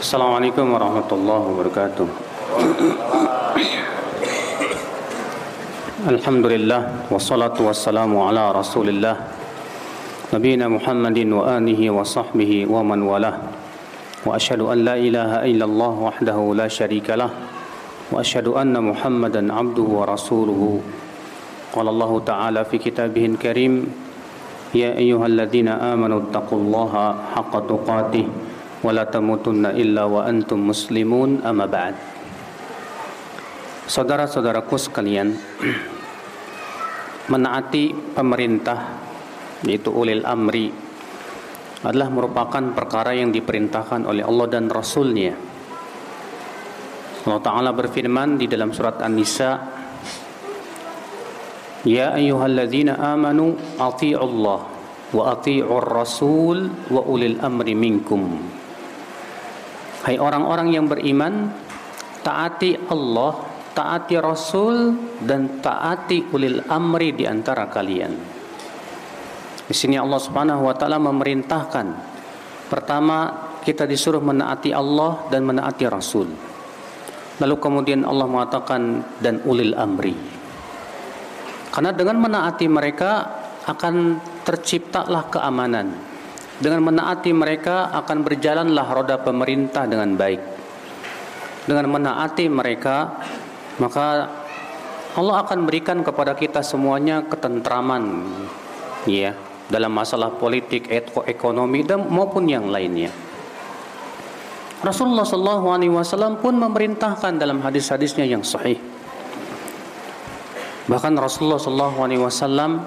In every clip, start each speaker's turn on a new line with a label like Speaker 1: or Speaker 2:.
Speaker 1: Assalamualaikum warahmatullahi wabarakatuh. Alhamdulillah wassalatu wassalamu ala Rasulillah Nabiina Muhammadin wa alihi wa sahbihi wa man walah. Wa asyhadu an la ilaha illallah wahdahu la syarika lah wa asyhadu anna Muhammadan abduhu wa rasuluhu. Qala Allah Ta'ala fi kitabihil karim Ya ayyuhalladzina amanu taqullaha haqqa tuqatih wa tamutunna illa wa antum muslimun amma ba'd. Saudara-saudaraku sekalian menaati pemerintah yaitu ulil amri adalah merupakan perkara yang diperintahkan oleh Allah dan Rasulnya. Allah Ta'ala berfirman di dalam surat An-Nisa Ya ayyuhalladzina amanu ati'u Allah wa ati'ur rasul wa ulil amri minkum Hai orang-orang yang beriman taati Allah taati Rasul dan taati ulil amri di antara kalian. Di sini Allah Subhanahu wa taala memerintahkan. Pertama kita disuruh menaati Allah dan menaati Rasul. Lalu kemudian Allah mengatakan dan ulil amri. Karena dengan menaati mereka akan terciptalah keamanan. Dengan menaati mereka akan berjalanlah roda pemerintah dengan baik. Dengan menaati mereka maka Allah akan berikan kepada kita semuanya ketentraman ya dalam masalah politik, ekonomi dan maupun yang lainnya. Rasulullah SAW pun memerintahkan dalam hadis-hadisnya yang sahih Bahkan Rasulullah SAW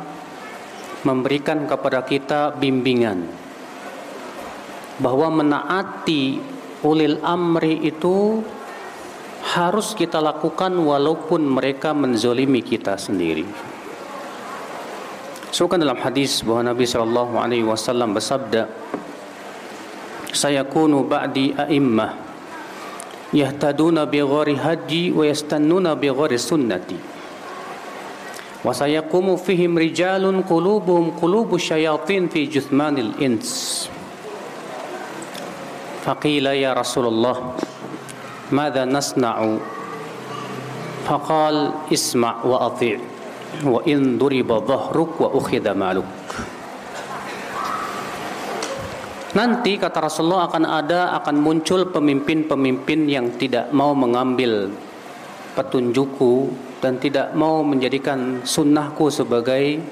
Speaker 1: memberikan kepada kita bimbingan bahwa menaati ulil amri itu harus kita lakukan walaupun mereka menzolimi kita sendiri. Sebutkan dalam hadis bahwa Nabi Shallallahu Alaihi Wasallam bersabda, saya kunu ba'di a'immah yahtaduna bi ghori haji wa yastannuna bi ghori sunnati wa sayakumu fihim rijalun qulubuhum qulubu syayatin fi juthmanil ins فقيل يا رسول الله ماذا نصنع فقال اسمع وأطيع وإن ضرب ظهرك وأخذ مالك Nanti kata Rasulullah akan ada akan muncul pemimpin-pemimpin yang tidak mau mengambil petunjukku dan tidak mau menjadikan sunnahku sebagai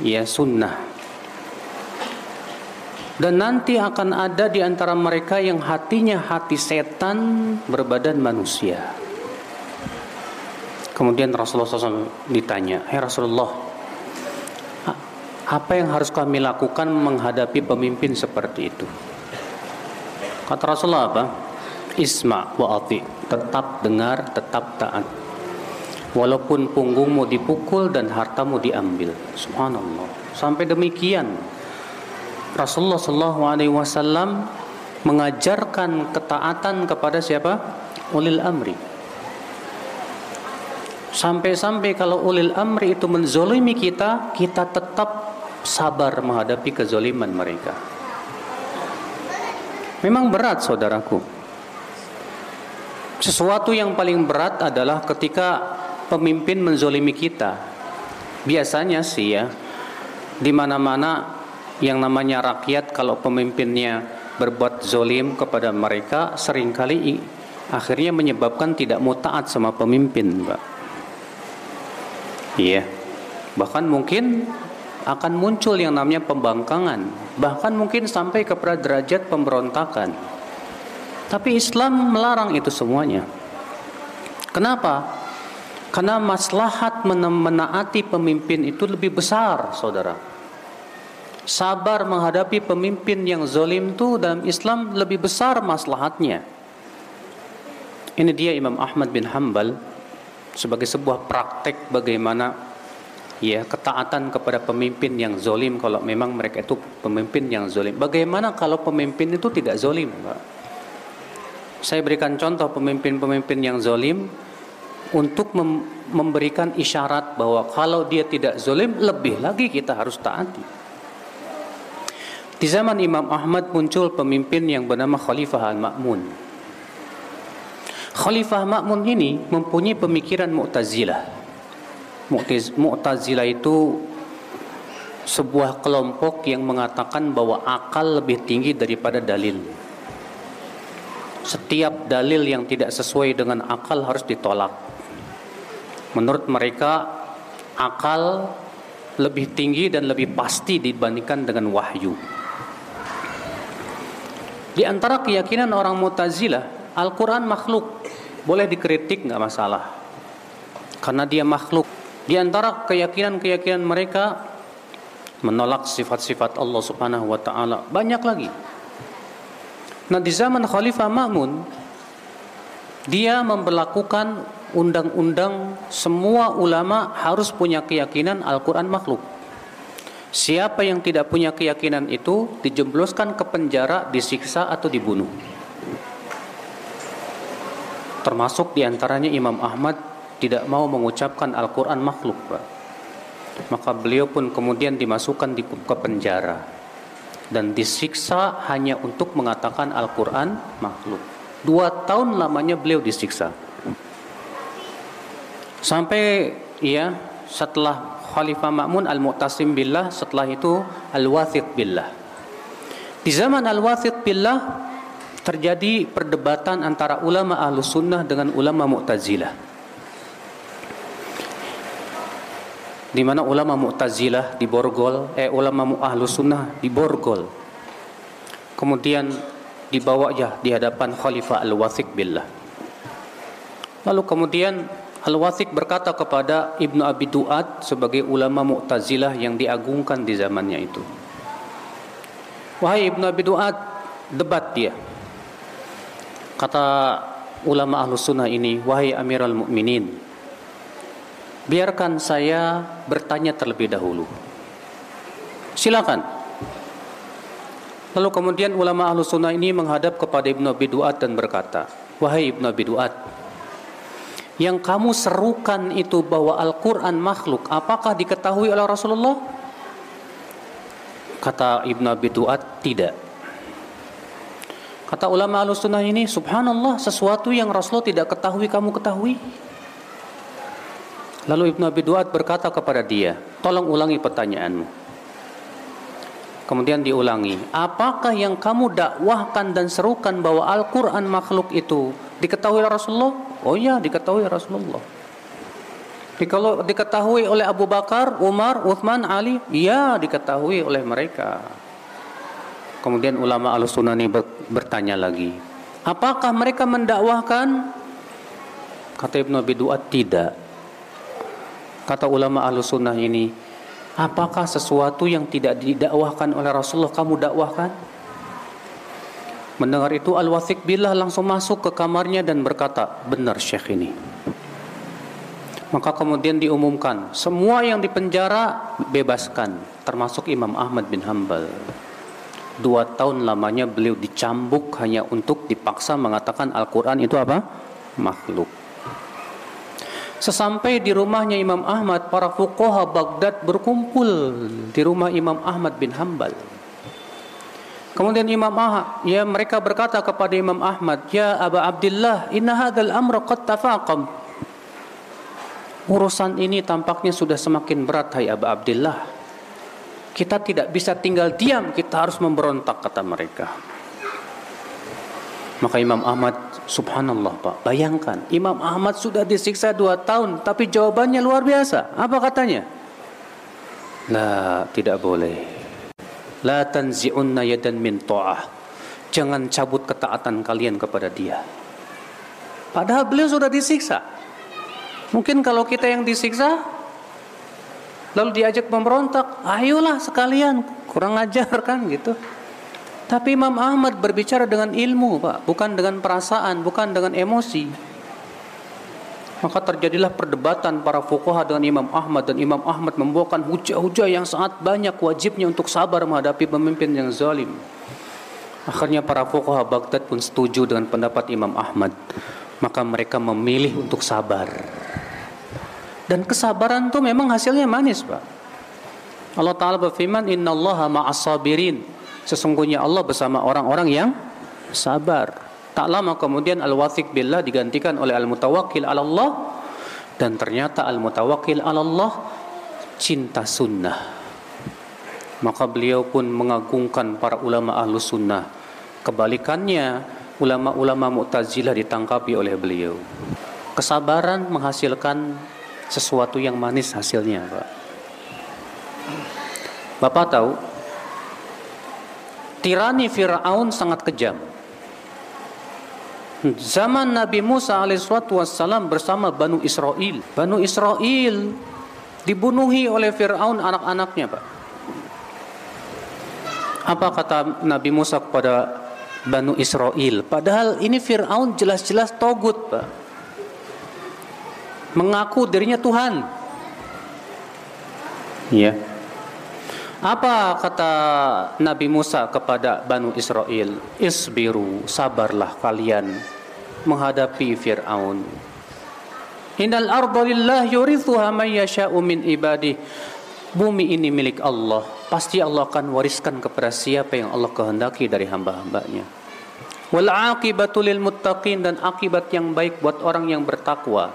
Speaker 1: ya sunnah. Dan nanti akan ada di antara mereka yang hatinya hati setan berbadan manusia. Kemudian Rasulullah SAW ditanya, hey Rasulullah, apa yang harus kami lakukan menghadapi pemimpin seperti itu? Kata Rasulullah apa? Isma wa ati, tetap dengar, tetap taat walaupun punggungmu dipukul dan hartamu diambil. Subhanallah. Sampai demikian Rasulullah Shallallahu Alaihi Wasallam mengajarkan ketaatan kepada siapa? Ulil amri. Sampai-sampai kalau ulil amri itu menzolimi kita, kita tetap sabar menghadapi kezoliman mereka. Memang berat saudaraku. Sesuatu yang paling berat adalah ketika pemimpin menzolimi kita. Biasanya sih ya, di mana-mana yang namanya rakyat kalau pemimpinnya berbuat zolim kepada mereka sering kali akhirnya menyebabkan tidak mau taat sama pemimpin, Pak. Iya. Bahkan mungkin akan muncul yang namanya pembangkangan, bahkan mungkin sampai kepada derajat pemberontakan. Tapi Islam melarang itu semuanya. Kenapa? Karena maslahat menaati pemimpin itu lebih besar, saudara. Sabar menghadapi pemimpin yang zolim itu dalam Islam lebih besar maslahatnya. Ini dia Imam Ahmad bin Hambal sebagai sebuah praktek bagaimana ya ketaatan kepada pemimpin yang zolim kalau memang mereka itu pemimpin yang zolim. Bagaimana kalau pemimpin itu tidak zolim, Pak? Saya berikan contoh pemimpin-pemimpin yang zolim untuk mem memberikan isyarat bahwa kalau dia tidak zolim lebih lagi kita harus taati. Di zaman Imam Ahmad muncul pemimpin yang bernama Khalifah Al-Ma'mun. Khalifah Ma'mun ini mempunyai pemikiran Mu'tazilah. Mu'tazilah itu sebuah kelompok yang mengatakan bahwa akal lebih tinggi daripada dalil. Setiap dalil yang tidak sesuai dengan akal harus ditolak. Menurut mereka, akal lebih tinggi dan lebih pasti dibandingkan dengan wahyu. Di antara keyakinan orang Mu'tazilah, Al-Quran makhluk. Boleh dikritik nggak masalah. Karena dia makhluk. Di antara keyakinan-keyakinan mereka menolak sifat-sifat Allah Subhanahu wa taala. Banyak lagi. Nah, di zaman Khalifah Ma'mun dia memperlakukan undang-undang semua ulama harus punya keyakinan Al-Quran makhluk. Siapa yang tidak punya keyakinan itu dijembloskan ke penjara, disiksa atau dibunuh. Termasuk di antaranya Imam Ahmad tidak mau mengucapkan Al-Quran makhluk. Pak. Maka beliau pun kemudian dimasukkan di ke penjara dan disiksa hanya untuk mengatakan Al-Quran makhluk. Dua tahun lamanya beliau disiksa. Sampai ya setelah Khalifah Ma'mun Al-Mu'tasim billah, setelah itu Al-Wathiq billah. Di zaman Al-Wathiq billah terjadi perdebatan antara ulama Ahlus Sunnah dengan ulama Mu'tazilah. Di mana ulama Mu'tazilah di Borgol, eh ulama Ahlus Sunnah di Borgol. Kemudian dibawa ya di hadapan Khalifah Al-Wathiq billah. Lalu kemudian Al-Wathiq berkata kepada Ibnu Abi Duat sebagai ulama Mu'tazilah yang diagungkan di zamannya itu. Wahai Ibnu Abi Duat, debat dia. Kata ulama Ahlus Sunnah ini, wahai Amirul Mukminin, biarkan saya bertanya terlebih dahulu. Silakan. Lalu kemudian ulama Ahlus Sunnah ini menghadap kepada Ibnu Abi Duat dan berkata, wahai Ibnu Abi Duat, yang kamu serukan itu bahwa Al-Quran makhluk, apakah diketahui oleh Rasulullah? Kata Ibn Abi Duat, tidak. Kata ulama al-sunnah ini, subhanallah, sesuatu yang Rasulullah tidak ketahui, kamu ketahui. Lalu Ibn Abi Duat berkata kepada dia, tolong ulangi pertanyaanmu. Kemudian diulangi, apakah yang kamu dakwahkan dan serukan bahwa Al-Quran makhluk itu diketahui oleh Rasulullah? Oh iya, diketahui oleh Rasulullah. Kalau diketahui oleh Abu Bakar, Umar, Uthman, Ali, iya diketahui oleh mereka. Kemudian ulama al-sunnah ini bertanya lagi, apakah mereka mendakwahkan? Kata Ibnu Abi Duat, tidak. Kata ulama al-sunnah ini, Apakah sesuatu yang tidak didakwahkan oleh Rasulullah kamu dakwahkan? Mendengar itu Al-Wathiq Billah langsung masuk ke kamarnya dan berkata, benar Syekh ini. Maka kemudian diumumkan, semua yang dipenjara bebaskan, termasuk Imam Ahmad bin Hambal. Dua tahun lamanya beliau dicambuk hanya untuk dipaksa mengatakan Al-Quran itu apa? Makhluk. Sesampai di rumahnya Imam Ahmad, para fuqaha Baghdad berkumpul di rumah Imam Ahmad bin Hambal. Kemudian Imam Ahmad, ya mereka berkata kepada Imam Ahmad, "Ya Aba Abdullah, inna hadzal amra qad tafaqam." Urusan ini tampaknya sudah semakin berat hai Aba Abdullah. Kita tidak bisa tinggal diam, kita harus memberontak kata mereka. Maka Imam Ahmad, subhanallah Pak, bayangkan Imam Ahmad sudah disiksa dua tahun, tapi jawabannya luar biasa. Apa katanya? La, tidak boleh. La tanzi'unna yadan min ta'ah. Jangan cabut ketaatan kalian kepada dia. Padahal beliau sudah disiksa. Mungkin kalau kita yang disiksa, lalu diajak memberontak, ayolah sekalian, kurang ajar kan gitu. Tapi Imam Ahmad berbicara dengan ilmu, Pak, bukan dengan perasaan, bukan dengan emosi. Maka terjadilah perdebatan para fuqaha dengan Imam Ahmad dan Imam Ahmad membawakan hujah-hujah yang sangat banyak wajibnya untuk sabar menghadapi pemimpin yang zalim. Akhirnya para fuqaha Baghdad pun setuju dengan pendapat Imam Ahmad. Maka mereka memilih untuk sabar. Dan kesabaran itu memang hasilnya manis, Pak. Allah Ta'ala berfirman, Inna allaha ma'as sabirin Sesungguhnya Allah bersama orang-orang yang sabar. Tak lama kemudian al-wathiq billah digantikan oleh al-mutawakkil ala Allah dan ternyata al-mutawakkil ala Allah cinta sunnah. Maka beliau pun mengagungkan para ulama ahlu sunnah. Kebalikannya, ulama-ulama mu'tazilah ditangkapi oleh beliau. Kesabaran menghasilkan sesuatu yang manis hasilnya, Pak. Bapak tahu, tirani Fir'aun sangat kejam. Zaman Nabi Musa alaihissalam bersama Banu Israel. Banu Israel dibunuhi oleh Fir'aun anak-anaknya Pak. Apa kata Nabi Musa kepada Banu Israel? Padahal ini Fir'aun jelas-jelas togut Pak. Mengaku dirinya Tuhan. Ya. Apa kata Nabi Musa kepada Banu Israel? Isbiru, sabarlah kalian menghadapi Fir'aun. Innal arda lillah yurithuha man yasha'u min ibadih. Bumi ini milik Allah. Pasti Allah akan wariskan kepada siapa yang Allah kehendaki dari hamba-hambanya. Wal aqibatu lil muttaqin dan akibat yang baik buat orang yang bertakwa.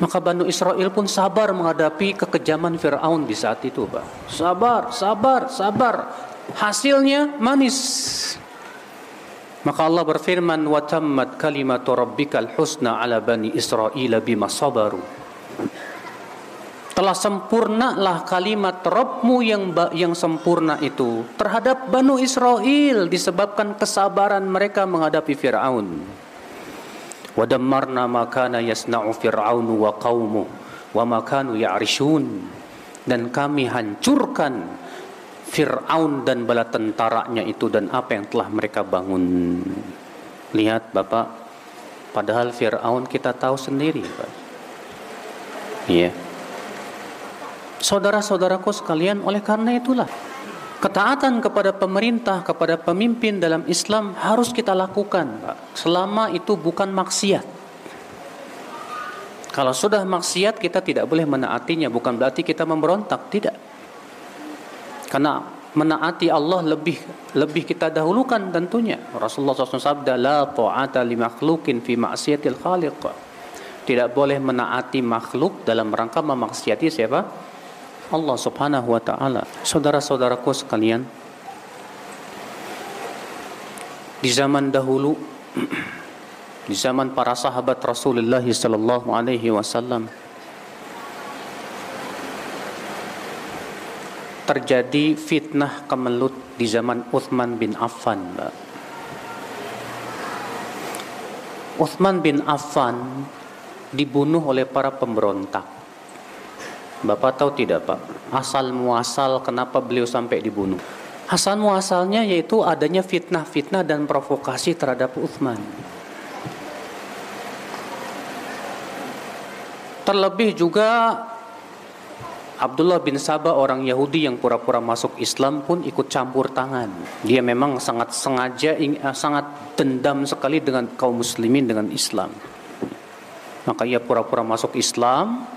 Speaker 1: Maka Banu Israel pun sabar menghadapi kekejaman Fir'aun di saat itu, Pak. Sabar, sabar, sabar. Hasilnya manis. Maka Allah berfirman, "Wa tammat kalimatu rabbikal husna ala bani Israel bima sabaru." Telah sempurnalah kalimat Rabbmu yang yang sempurna itu terhadap Banu Israel disebabkan kesabaran mereka menghadapi Fir'aun. ودمرنا ما كان يصنع فرعون وقومه وما كانوا يعرشون dan kami hancurkan Fir'aun dan bala tentaranya itu dan apa yang telah mereka bangun. Lihat Bapak, padahal Fir'aun kita tahu sendiri. Pak. Iya. Saudara-saudaraku sekalian, oleh karena itulah Ketaatan kepada pemerintah, kepada pemimpin dalam Islam harus kita lakukan, Pak. Selama itu bukan maksiat. Kalau sudah maksiat kita tidak boleh menaatinya, bukan berarti kita memberontak, tidak. Karena menaati Allah lebih lebih kita dahulukan tentunya. Rasulullah SAW sabda la ta'ata li makhlukin fi maksiatil khaliq. Tidak boleh menaati makhluk dalam rangka memaksiati siapa? Allah Subhanahu wa taala. Saudara-saudaraku sekalian, di zaman dahulu di zaman para sahabat Rasulullah sallallahu alaihi wasallam terjadi fitnah kemelut di zaman Uthman bin Affan. Uthman bin Affan dibunuh oleh para pemberontak. Bapak tahu tidak Pak, asal muasal kenapa beliau sampai dibunuh? Asal muasalnya yaitu adanya fitnah-fitnah dan provokasi terhadap Uthman. Terlebih juga Abdullah bin Sabah orang Yahudi yang pura-pura masuk Islam pun ikut campur tangan. Dia memang sangat sengaja eh, sangat dendam sekali dengan kaum muslimin dengan Islam. Maka ia pura-pura masuk Islam,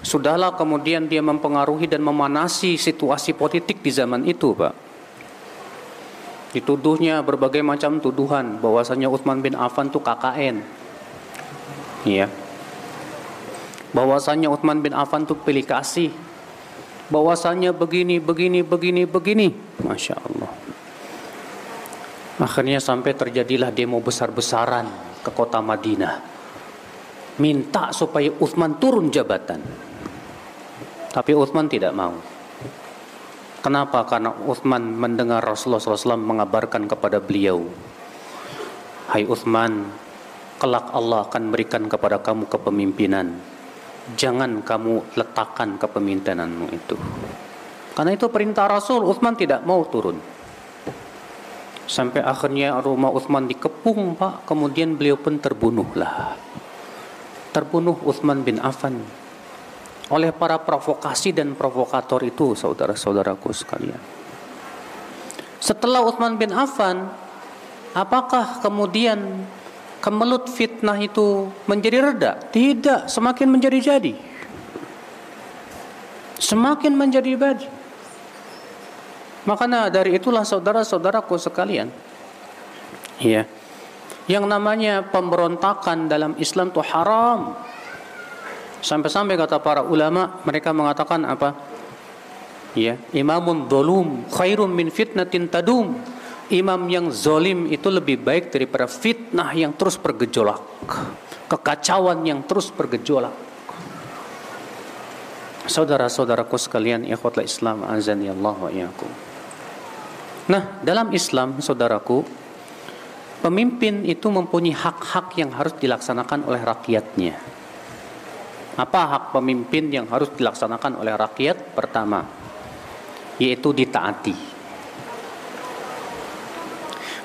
Speaker 1: Sudahlah kemudian dia mempengaruhi dan memanasi situasi politik di zaman itu, Pak. Dituduhnya berbagai macam tuduhan bahwasanya Utsman bin Affan itu KKN. Iya. Bahwasanya Utsman bin Affan itu pilih kasih. Bahwasanya begini, begini, begini, begini. Masya Allah. Akhirnya sampai terjadilah demo besar-besaran ke kota Madinah minta supaya Uthman turun jabatan. Tapi Uthman tidak mau. Kenapa? Karena Uthman mendengar Rasulullah SAW mengabarkan kepada beliau, Hai Uthman, kelak Allah akan berikan kepada kamu kepemimpinan. Jangan kamu letakkan kepemimpinanmu itu. Karena itu perintah Rasul, Uthman tidak mau turun. Sampai akhirnya rumah Uthman dikepung, Pak. Kemudian beliau pun terbunuhlah terbunuh Uthman bin Affan oleh para provokasi dan provokator itu saudara-saudaraku sekalian. Setelah Uthman bin Affan, apakah kemudian kemelut fitnah itu menjadi reda? Tidak, semakin menjadi-jadi. Semakin menjadi jadi Makanya dari itulah saudara-saudaraku sekalian. Iya. Yang namanya pemberontakan dalam Islam itu haram. Sampai-sampai kata para ulama mereka mengatakan apa? Ya, imamun dolum khairun min fitnatin tadum. Imam yang zolim itu lebih baik daripada fitnah yang terus bergejolak. Kekacauan yang terus bergejolak. Saudara-saudaraku sekalian, ikhwatul Islam azani Allah wa iyyakum. Nah, dalam Islam, saudaraku, pemimpin itu mempunyai hak-hak yang harus dilaksanakan oleh rakyatnya. Apa hak pemimpin yang harus dilaksanakan oleh rakyat? Pertama, yaitu ditaati.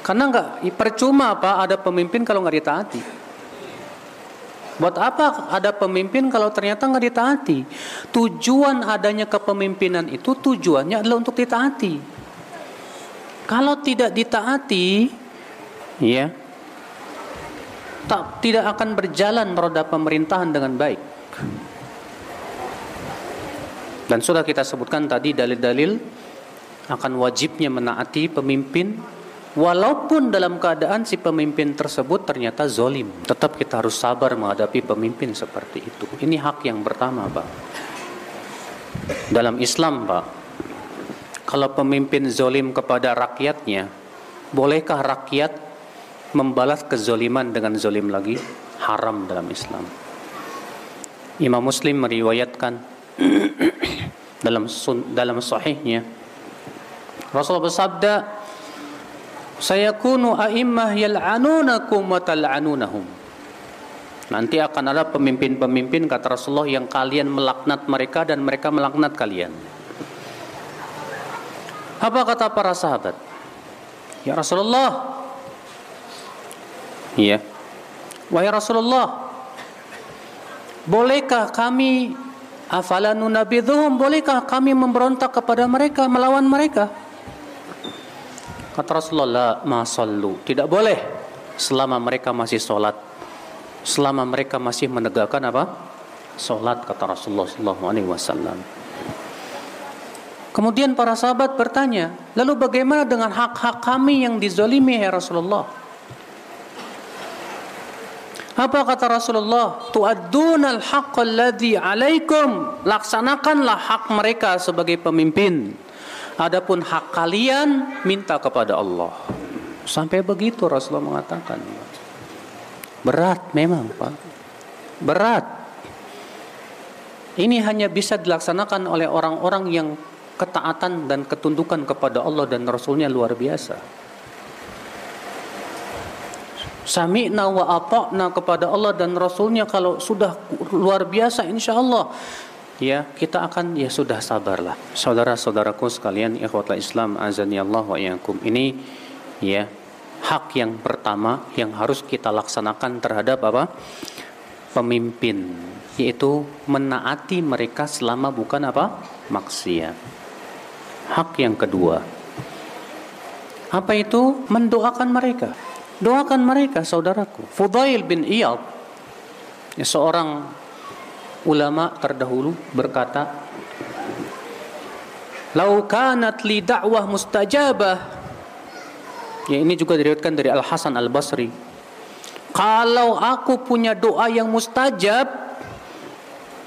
Speaker 1: Karena enggak percuma apa ada pemimpin kalau nggak ditaati. Buat apa ada pemimpin kalau ternyata nggak ditaati? Tujuan adanya kepemimpinan itu tujuannya adalah untuk ditaati. Kalau tidak ditaati, ya, tak tidak akan berjalan roda pemerintahan dengan baik. Dan sudah kita sebutkan tadi dalil-dalil akan wajibnya menaati pemimpin walaupun dalam keadaan si pemimpin tersebut ternyata zolim. Tetap kita harus sabar menghadapi pemimpin seperti itu. Ini hak yang pertama, Pak. Dalam Islam, Pak, kalau pemimpin zolim kepada rakyatnya, bolehkah rakyat membalas kezoliman dengan zolim lagi? Haram dalam Islam. Imam Muslim meriwayatkan dalam dalam sahihnya Rasulullah bersabda saya kunu a'immah yal'anunakum wa tal'anunahum Nanti akan ada pemimpin-pemimpin kata Rasulullah yang kalian melaknat mereka dan mereka melaknat kalian. Apa kata para sahabat? Ya Rasulullah. Iya. Wahai Rasulullah, bolehkah kami afalanu nabidhuhum bolehkah kami memberontak kepada mereka melawan mereka? Kata Rasulullah ma sallu. Tidak boleh selama mereka masih sholat. Selama mereka masih menegakkan apa? Sholat kata Rasulullah wasallam. Kemudian para sahabat bertanya, lalu bagaimana dengan hak-hak kami yang dizalimi ya Rasulullah? Apa kata Rasulullah? Tu'addunal haqqal ladzi 'alaikum. Laksanakanlah hak mereka sebagai pemimpin. Adapun hak kalian minta kepada Allah. Sampai begitu Rasulullah mengatakan. Berat memang, Pak. Berat. Ini hanya bisa dilaksanakan oleh orang-orang yang ketaatan dan ketundukan kepada Allah dan Rasulnya luar biasa. Sami'na wa ata'na kepada Allah dan Rasulnya kalau sudah luar biasa insya Allah ya kita akan ya sudah sabarlah saudara-saudaraku sekalian ikhwatul Islam azani Allah wa iyakum ini ya hak yang pertama yang harus kita laksanakan terhadap apa pemimpin yaitu menaati mereka selama bukan apa maksiat hak yang kedua. Apa itu? Mendoakan mereka. Doakan mereka, saudaraku. Fudail bin Iyad, ya, seorang ulama terdahulu berkata, "Lau kanat li da'wah mustajabah." Ya, ini juga diriwayatkan dari Al Hasan Al Basri. Kalau aku punya doa yang mustajab,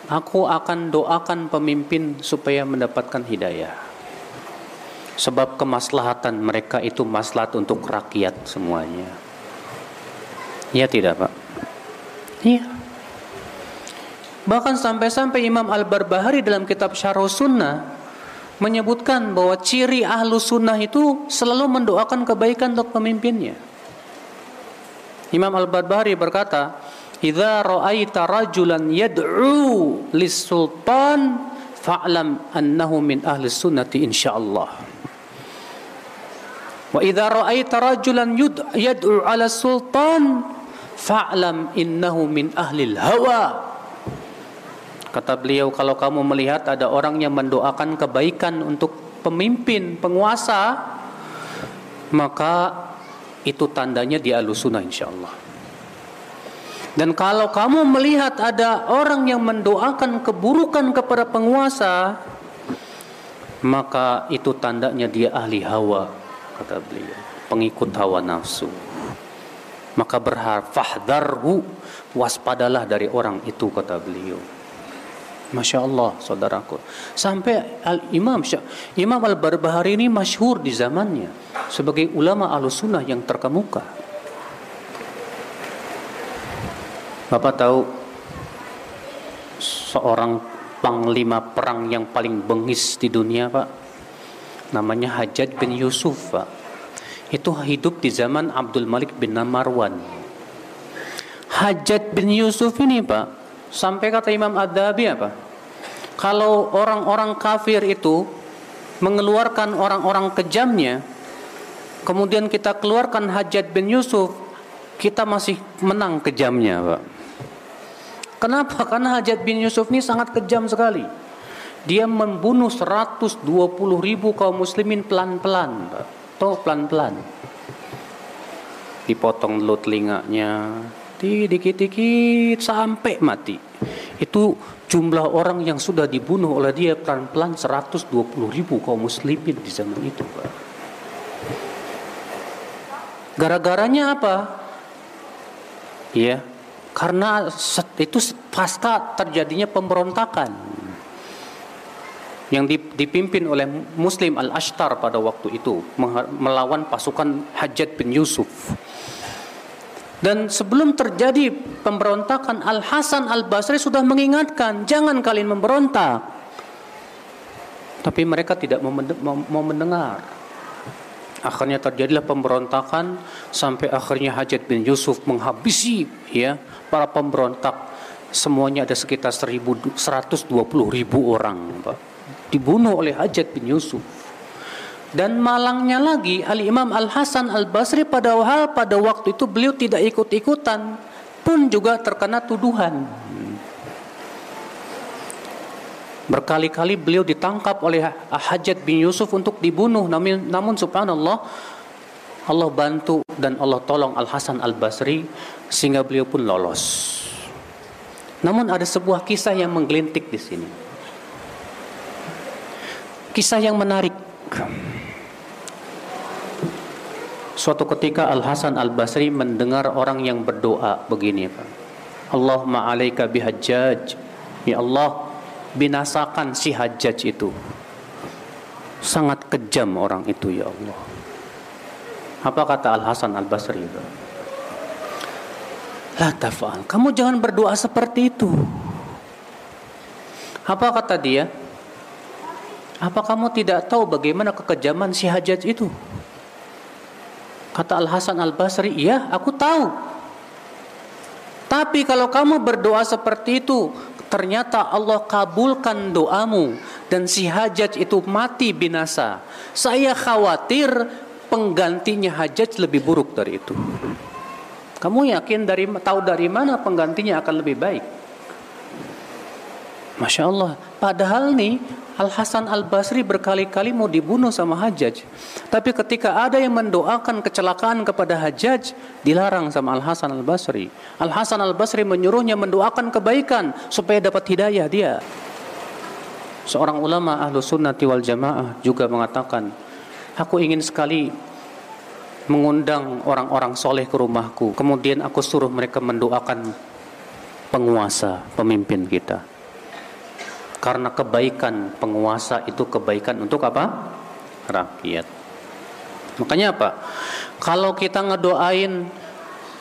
Speaker 1: aku akan doakan pemimpin supaya mendapatkan hidayah. Sebab kemaslahatan mereka itu maslahat untuk rakyat semuanya. Ya tidak Pak? Iya. Bahkan sampai-sampai Imam Al-Barbahari dalam kitab Syarh Sunnah menyebutkan bahwa ciri ahlu sunnah itu selalu mendoakan kebaikan untuk pemimpinnya. Imam Al-Barbahari berkata, "Idza ra'aita rajulan yad'u lis-sultan fa'lam annahu min ahli sunnati insyaallah." Wa idza ra'aita rajulan yad'u 'ala sultan fa'lam innahu min ahli hawa. Kata beliau kalau kamu melihat ada orang yang mendoakan kebaikan untuk pemimpin, penguasa, maka itu tandanya dia alusuna insyaallah. Dan kalau kamu melihat ada orang yang mendoakan keburukan kepada penguasa, maka itu tandanya dia ahli hawa kata beliau. Pengikut hawa nafsu. Maka berharap fahdharhu waspadalah dari orang itu kata beliau. Masya Allah saudaraku. Sampai Al Imam Imam Al Barbahari ini masyhur di zamannya Sebagai ulama al sunnah yang terkemuka. Bapak tahu Seorang panglima perang yang paling bengis di dunia Pak Namanya Hajjaj bin Yusuf Itu hidup di zaman Abdul Malik bin Marwan Hajjaj bin Yusuf ini Pak Sampai kata Imam Ad-Dabi apa? Kalau orang-orang kafir itu mengeluarkan orang-orang kejamnya, kemudian kita keluarkan Hajjaj bin Yusuf, kita masih menang kejamnya, Pak. Kenapa? Karena Hajjaj bin Yusuf ini sangat kejam sekali. Dia membunuh 120 ribu kaum muslimin pelan-pelan. Tuh pelan-pelan. Dipotong dulu telinganya, dikit-dikit sampai mati. Itu jumlah orang yang sudah dibunuh oleh dia pelan-pelan 120 ribu kaum muslimin di zaman itu. Gara-garanya apa? Ya, karena itu pasca terjadinya pemberontakan yang dipimpin oleh Muslim Al-Ashtar pada waktu itu melawan pasukan Hajjat bin Yusuf. Dan sebelum terjadi pemberontakan Al Hasan Al Basri sudah mengingatkan jangan kalian memberontak. Tapi mereka tidak mau mendengar. Akhirnya terjadilah pemberontakan sampai akhirnya Hajat bin Yusuf menghabisi ya para pemberontak. Semuanya ada sekitar 120 ribu orang, Pak. Dibunuh oleh Hajat bin Yusuf. Dan malangnya lagi Al Imam Al Hasan Al Basri pada hal pada waktu itu beliau tidak ikut-ikutan pun juga terkena tuduhan. Berkali-kali beliau ditangkap oleh Hajat bin Yusuf untuk dibunuh namun, namun subhanallah Allah bantu dan Allah tolong Al Hasan Al Basri sehingga beliau pun lolos. Namun ada sebuah kisah yang menggelintik di sini. Kisah yang menarik. Suatu ketika Al Hasan Al Basri mendengar orang yang berdoa begini, Pak. Allahumma alaika bihajjaj. Ya Allah, binasakan si Hajjaj itu. Sangat kejam orang itu ya Allah. Apa kata Al Hasan Al Basri? La tafal. Kamu jangan berdoa seperti itu. Apa kata dia? Apa kamu tidak tahu bagaimana kekejaman si Hajjaj itu? Kata Al Hasan Al Basri, iya aku tahu. Tapi kalau kamu berdoa seperti itu, ternyata Allah kabulkan doamu dan si hajat itu mati binasa. Saya khawatir penggantinya hajat lebih buruk dari itu. Kamu yakin dari tahu dari mana penggantinya akan lebih baik? Masya Allah. Padahal nih Al Hasan Al Basri berkali-kali mau dibunuh sama Hajjaj. Tapi ketika ada yang mendoakan kecelakaan kepada Hajjaj, dilarang sama Al Hasan Al Basri. Al Hasan Al Basri menyuruhnya mendoakan kebaikan supaya dapat hidayah dia. Seorang ulama ahlu sunnati wal jamaah juga mengatakan, aku ingin sekali mengundang orang-orang soleh ke rumahku. Kemudian aku suruh mereka mendoakan penguasa, pemimpin kita. Karena kebaikan penguasa itu kebaikan untuk apa? Rakyat. Makanya apa? Kalau kita ngedoain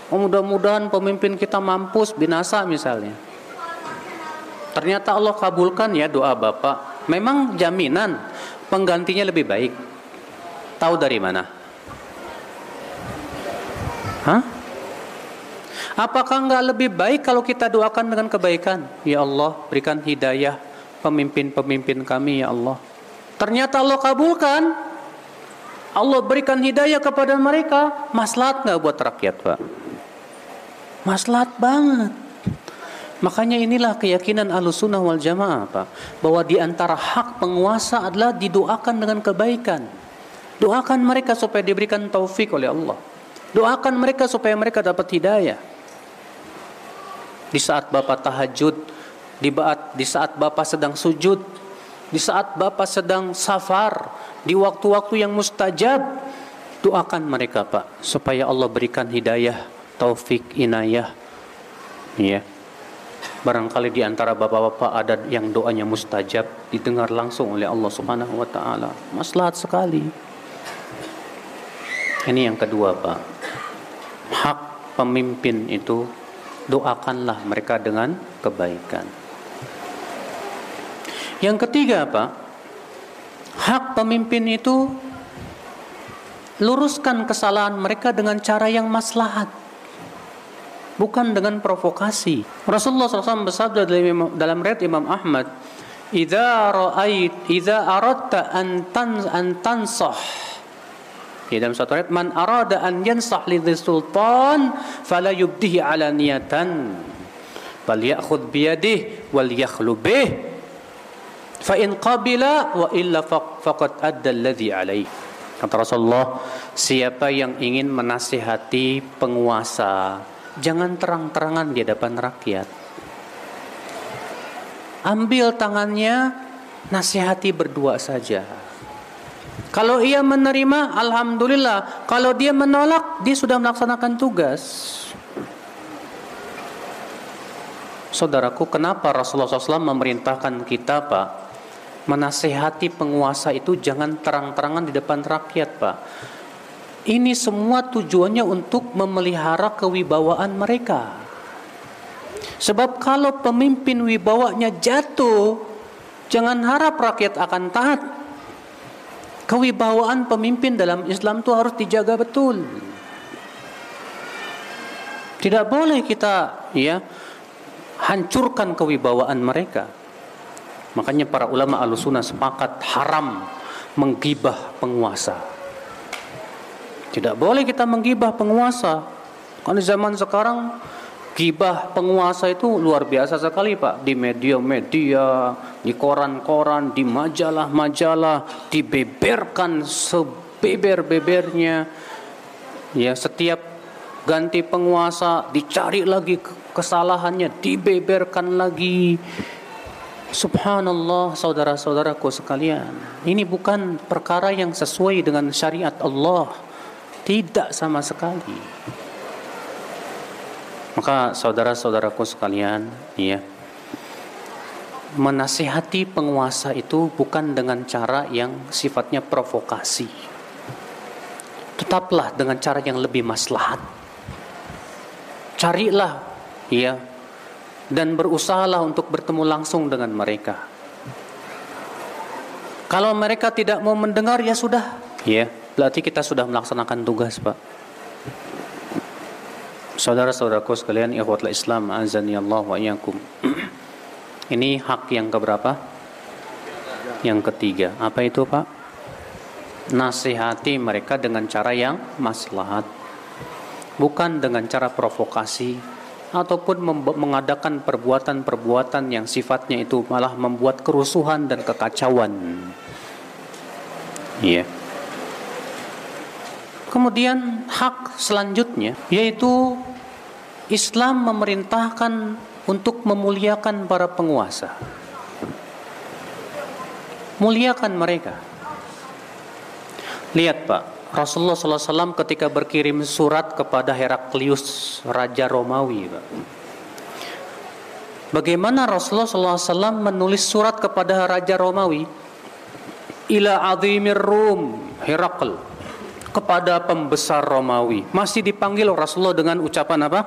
Speaker 1: oh mudah-mudahan pemimpin kita mampus binasa misalnya. Ternyata Allah kabulkan ya doa Bapak. Memang jaminan penggantinya lebih baik. Tahu dari mana? Hah? Apakah enggak lebih baik kalau kita doakan dengan kebaikan? Ya Allah, berikan hidayah pemimpin-pemimpin kami ya Allah. Ternyata Allah kabulkan. Allah berikan hidayah kepada mereka. Maslahat nggak buat rakyat Pak? Maslahat banget. Makanya inilah keyakinan sunnah wal jamaah Pak. Bahwa di antara hak penguasa adalah didoakan dengan kebaikan. Doakan mereka supaya diberikan taufik oleh Allah. Doakan mereka supaya mereka dapat hidayah. Di saat Bapak tahajud, di saat di saat Bapak sedang sujud, di saat Bapak sedang safar, di waktu-waktu yang mustajab, doakan mereka Pak, supaya Allah berikan hidayah, taufik, inayah. Ya. Barangkali di antara bapak-bapak ada yang doanya mustajab, didengar langsung oleh Allah Subhanahu wa taala. Maslahat sekali. Ini yang kedua, Pak. Hak pemimpin itu doakanlah mereka dengan kebaikan. Yang ketiga apa? Hak pemimpin itu luruskan kesalahan mereka dengan cara yang maslahat. Bukan dengan provokasi. Rasulullah SAW bersabda dalam, dalam riwayat Imam Ahmad, "Idza ra'ait idza aradta an tan an tansah" Di dalam satu ayat, "Man arada an yansah li sultan fala yubdihi ala niyatan." Bal ya'khudh biyadihi wal yakhlu bih Fa in qabila wa illa faqad adda alladhi alaih. Kata Rasulullah, siapa yang ingin menasihati penguasa, jangan terang-terangan di hadapan rakyat. Ambil tangannya, nasihati berdua saja. Kalau ia menerima, alhamdulillah. Kalau dia menolak, dia sudah melaksanakan tugas. Saudaraku, kenapa Rasulullah SAW memerintahkan kita, Pak, menasehati penguasa itu jangan terang-terangan di depan rakyat, Pak. Ini semua tujuannya untuk memelihara kewibawaan mereka. Sebab kalau pemimpin wibawanya jatuh, jangan harap rakyat akan taat. Kewibawaan pemimpin dalam Islam itu harus dijaga betul. Tidak boleh kita ya hancurkan kewibawaan mereka. Makanya para ulama alusuna sepakat haram menggibah penguasa. Tidak boleh kita menggibah penguasa. Karena zaman sekarang gibah penguasa itu luar biasa sekali Pak. Di media-media, di koran-koran, di majalah-majalah, dibeberkan sebeber-bebernya. Ya, setiap ganti penguasa dicari lagi kesalahannya, dibeberkan lagi. Subhanallah saudara-saudaraku sekalian. Ini bukan perkara yang sesuai dengan syariat Allah. Tidak sama sekali. Maka saudara-saudaraku sekalian ya, Menasihati penguasa itu bukan dengan cara yang sifatnya provokasi. Tetaplah dengan cara yang lebih maslahat. Carilah ya dan berusahalah untuk bertemu langsung dengan mereka. Kalau mereka tidak mau mendengar ya sudah, ya berarti kita sudah melaksanakan tugas, Pak. Saudara-saudaraku sekalian, ikhwatul Islam, azani Allah wa iyyakum. Ini hak yang keberapa? Yang ketiga. Apa itu, Pak? Nasihati mereka dengan cara yang maslahat. Bukan dengan cara provokasi, ataupun mengadakan perbuatan-perbuatan yang sifatnya itu malah membuat kerusuhan dan kekacauan. Iya. Yeah. Kemudian hak selanjutnya yaitu Islam memerintahkan untuk memuliakan para penguasa. Muliakan mereka. Lihat Pak, Rasulullah SAW ketika berkirim surat kepada Heraklius Raja Romawi Bagaimana Rasulullah SAW menulis surat kepada Raja Romawi? Ila azimir Rum Herakl Kepada pembesar Romawi. Masih dipanggil Rasulullah dengan ucapan apa?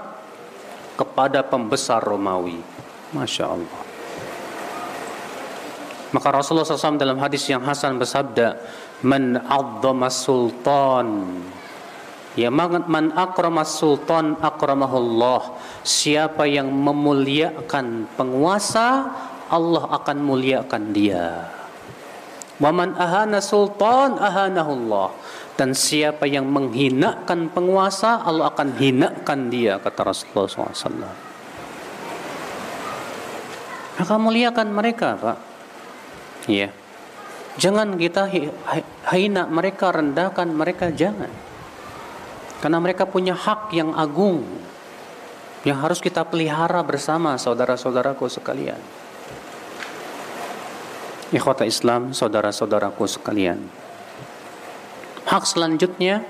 Speaker 1: Kepada pembesar Romawi. Masya Allah. Maka Rasulullah SAW dalam hadis yang Hasan bersabda man azzama sultan. Ya man akrama sultan akramahullah. Siapa yang memuliakan penguasa Allah akan muliakan dia. Waman ahana sultan ahanahullah. Dan siapa yang menghinakan penguasa Allah akan hinakan dia kata Rasulullah SAW maka muliakan mereka pak. Ya. yeah. Jangan kita hina mereka, rendahkan mereka, jangan. Karena mereka punya hak yang agung yang harus kita pelihara bersama saudara-saudaraku sekalian. Ikhwata Islam, saudara-saudaraku sekalian. Hak selanjutnya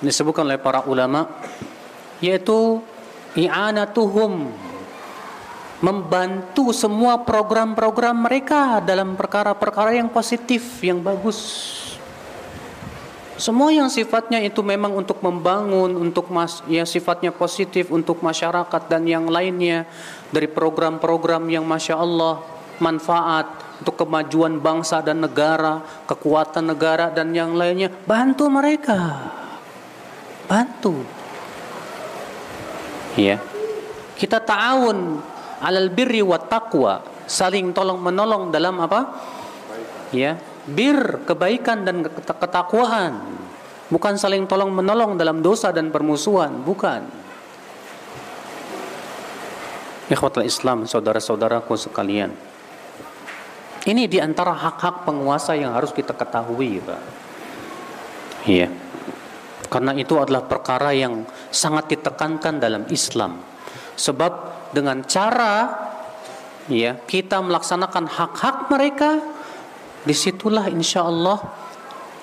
Speaker 1: disebutkan oleh para ulama yaitu i'anatuhum membantu semua program-program mereka dalam perkara-perkara yang positif, yang bagus. Semua yang sifatnya itu memang untuk membangun, untuk mas, ya sifatnya positif untuk masyarakat dan yang lainnya. Dari program-program yang masya Allah manfaat untuk kemajuan bangsa dan negara, kekuatan negara dan yang lainnya, bantu mereka, bantu. Ya, kita ta'awun alal birri wa taqwa, saling tolong menolong dalam apa? Ya, bir kebaikan dan ketakwaan bukan saling tolong menolong dalam dosa dan permusuhan bukan. Ikhwatul Islam saudara-saudaraku sekalian. Ini di antara hak-hak penguasa yang harus kita ketahui Pak. Iya. Karena itu adalah perkara yang sangat ditekankan dalam Islam. Sebab dengan cara ya kita melaksanakan hak-hak mereka di situlah insya Allah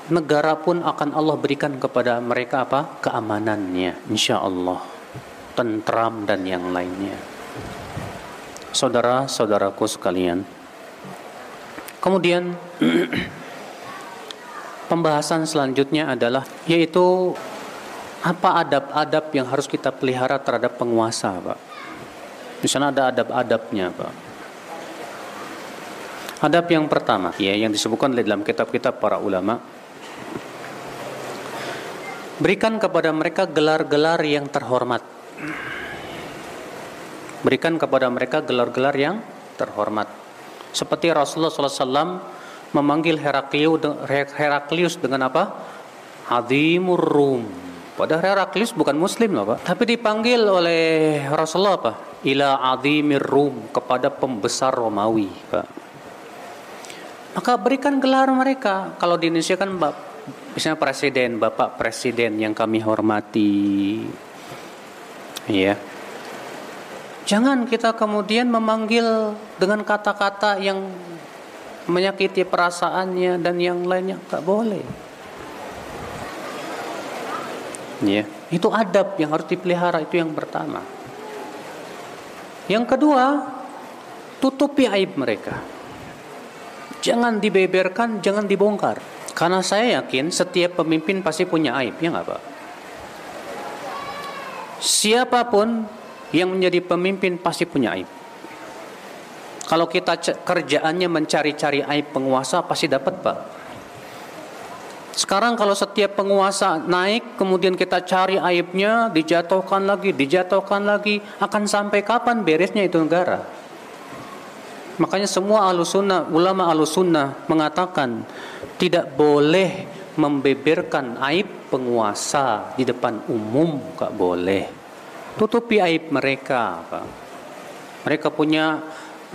Speaker 1: negara pun akan Allah berikan kepada mereka apa? Keamanannya insya Allah tentram dan yang lainnya. Saudara-saudaraku sekalian. Kemudian pembahasan selanjutnya adalah yaitu apa adab-adab yang harus kita pelihara terhadap penguasa Pak di sana ada adab-adabnya Pak Adab yang pertama ya yang disebutkan dalam kitab-kitab para ulama berikan kepada mereka gelar-gelar yang terhormat. Berikan kepada mereka gelar-gelar yang terhormat. Seperti Rasulullah SAW memanggil Heraklius dengan apa? Azimur Rum. Padahal Heraklius bukan Muslim loh Pak. Tapi dipanggil oleh Rasulullah apa? Ila Azimir Rum kepada pembesar Romawi Pak maka berikan gelar mereka. Kalau di Indonesia kan misalnya presiden, bapak presiden yang kami hormati. Ya. Jangan kita kemudian memanggil dengan kata-kata yang menyakiti perasaannya dan yang lainnya tak boleh. Ya, itu adab yang harus dipelihara itu yang pertama. Yang kedua, tutupi aib mereka. Jangan dibeberkan, jangan dibongkar. Karena saya yakin setiap pemimpin pasti punya aib, ya nggak Pak? Siapa pun yang menjadi pemimpin pasti punya aib. Kalau kita kerjaannya mencari-cari aib penguasa pasti dapat Pak. Sekarang kalau setiap penguasa naik kemudian kita cari aibnya, dijatuhkan lagi, dijatuhkan lagi, akan sampai kapan beresnya itu negara? Makanya semua alusunnah, ulama alusunnah mengatakan tidak boleh membeberkan aib penguasa di depan umum, gak boleh. Tutupi aib mereka, Pak. Mereka punya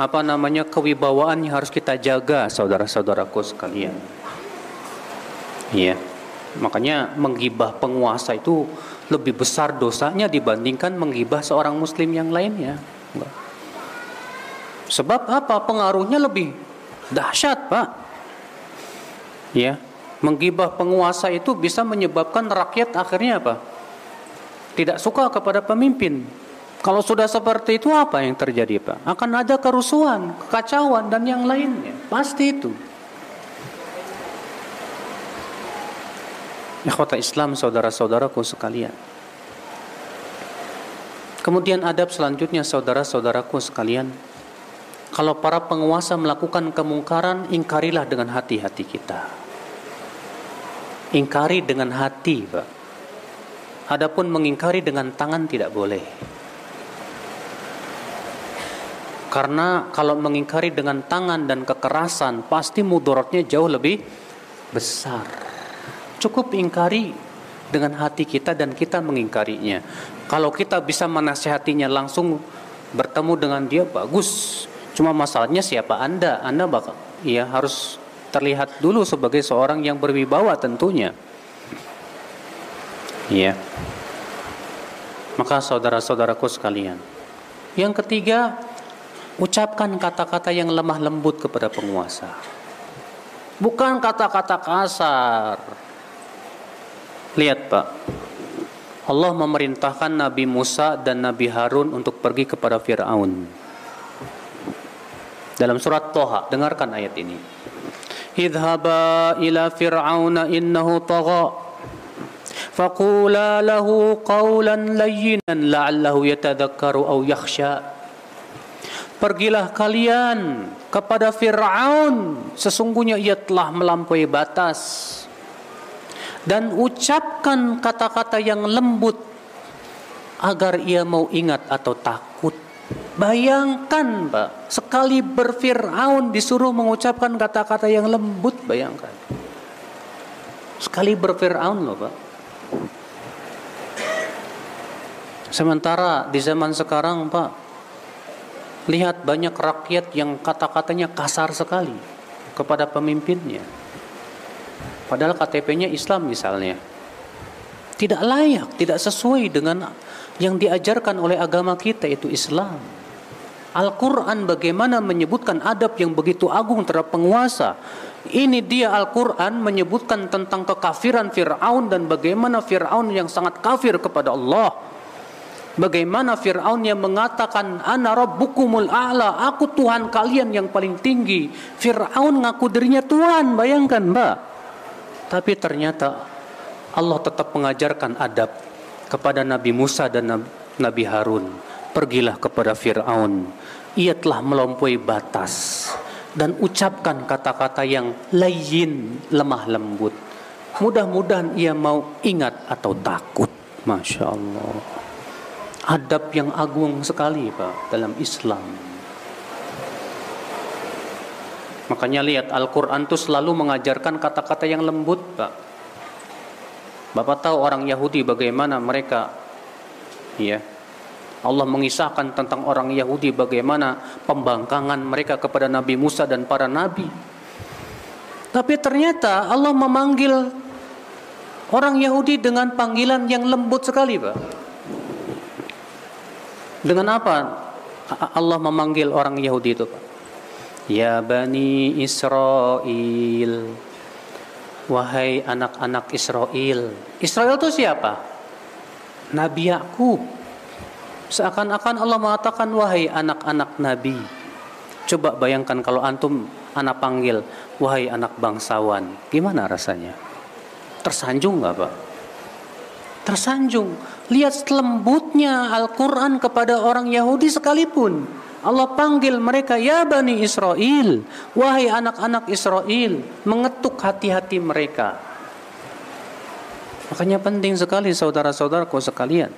Speaker 1: apa namanya kewibawaan yang harus kita jaga, saudara-saudaraku sekalian. Iya. Makanya menggibah penguasa itu lebih besar dosanya dibandingkan menggibah seorang muslim yang lainnya. Sebab apa? Pengaruhnya lebih dahsyat, Pak. Ya, menggibah penguasa itu bisa menyebabkan rakyat akhirnya apa? Tidak suka kepada pemimpin. Kalau sudah seperti itu apa yang terjadi, Pak? Akan ada kerusuhan, kekacauan dan yang lainnya. Pasti itu. Ikhwata Islam saudara-saudaraku sekalian. Kemudian adab selanjutnya saudara-saudaraku sekalian kalau para penguasa melakukan kemungkaran, ingkarilah dengan hati-hati kita. Ingkari dengan hati, Pak. Adapun mengingkari dengan tangan tidak boleh. Karena kalau mengingkari dengan tangan dan kekerasan, pasti mudaratnya jauh lebih besar. Cukup ingkari dengan hati kita dan kita mengingkarinya. Kalau kita bisa menasehatinya langsung bertemu dengan dia bagus. Cuma masalahnya siapa Anda? Anda bakal ya harus terlihat dulu sebagai seorang yang berwibawa tentunya. Ya. Maka saudara-saudaraku sekalian. Yang ketiga, ucapkan kata-kata yang lemah lembut kepada penguasa. Bukan kata-kata kasar. Lihat Pak, Allah memerintahkan Nabi Musa dan Nabi Harun untuk pergi kepada Fir'aun. Dalam surat Toha, dengarkan ayat ini. Idhaba ila Fir'auna innahu tagha. Faqula lahu qawlan layyinan la'allahu yatadhakkaru aw yakhsha. Pergilah kalian kepada Fir'aun, sesungguhnya ia telah melampaui batas dan ucapkan kata-kata yang lembut Agar ia mau ingat atau takut. Bayangkan Pak Sekali berfir'aun disuruh mengucapkan kata-kata yang lembut Bayangkan. Sekali berfir'aun loh Pak. Sementara di zaman sekarang Pak Lihat banyak rakyat yang kata-katanya kasar sekali Kepada pemimpinnya Padahal KTP-nya Islam misalnya. Tidak layak, tidak sesuai dengan yang diajarkan oleh agama kita itu Islam. Al-Quran bagaimana menyebutkan adab yang begitu agung terhadap penguasa? Ini dia Al-Quran menyebutkan tentang kekafiran Fir'aun dan bagaimana Fir'aun yang sangat kafir kepada Allah. Bagaimana Fir'aun yang mengatakan Ana Rabbukumul A'la Aku Tuhan kalian yang paling tinggi. Fir'aun ngaku dirinya Tuhan. Bayangkan mbak Tapi ternyata Allah tetap mengajarkan adab Kepada Nabi Musa dan Nabi Harun. Pergilah kepada Fir'aun. Ia telah melampaui batas Dan ucapkan kata-kata yang layin Lemah lembut. Mudah-mudahan ia mau ingat atau takut. Masya Allah. Adab yang agung sekali Pak dalam Islam. Makanya lihat Al-Quran itu selalu mengajarkan kata-kata yang lembut Pak. Bapak tahu orang Yahudi bagaimana mereka ya Allah mengisahkan tentang orang Yahudi bagaimana pembangkangan mereka kepada Nabi Musa dan para nabi. Tapi ternyata Allah memanggil orang Yahudi dengan panggilan yang lembut sekali, Pak. Dengan apa Allah memanggil orang Yahudi itu? Ya Bani Israel Wahai anak-anak Israel Israel itu siapa? Nabi Yakub. Seakan-akan Allah mengatakan Wahai anak-anak Nabi Coba bayangkan kalau antum anak panggil Wahai anak bangsawan Gimana rasanya? Tersanjung gak Pak? Tersanjung Lihat lembutnya Al-Quran kepada orang Yahudi sekalipun. Allah panggil mereka, Ya Bani Israel, wahai anak-anak Israel, mengetuk hati-hati mereka. Makanya penting sekali saudara-saudaraku sekalian.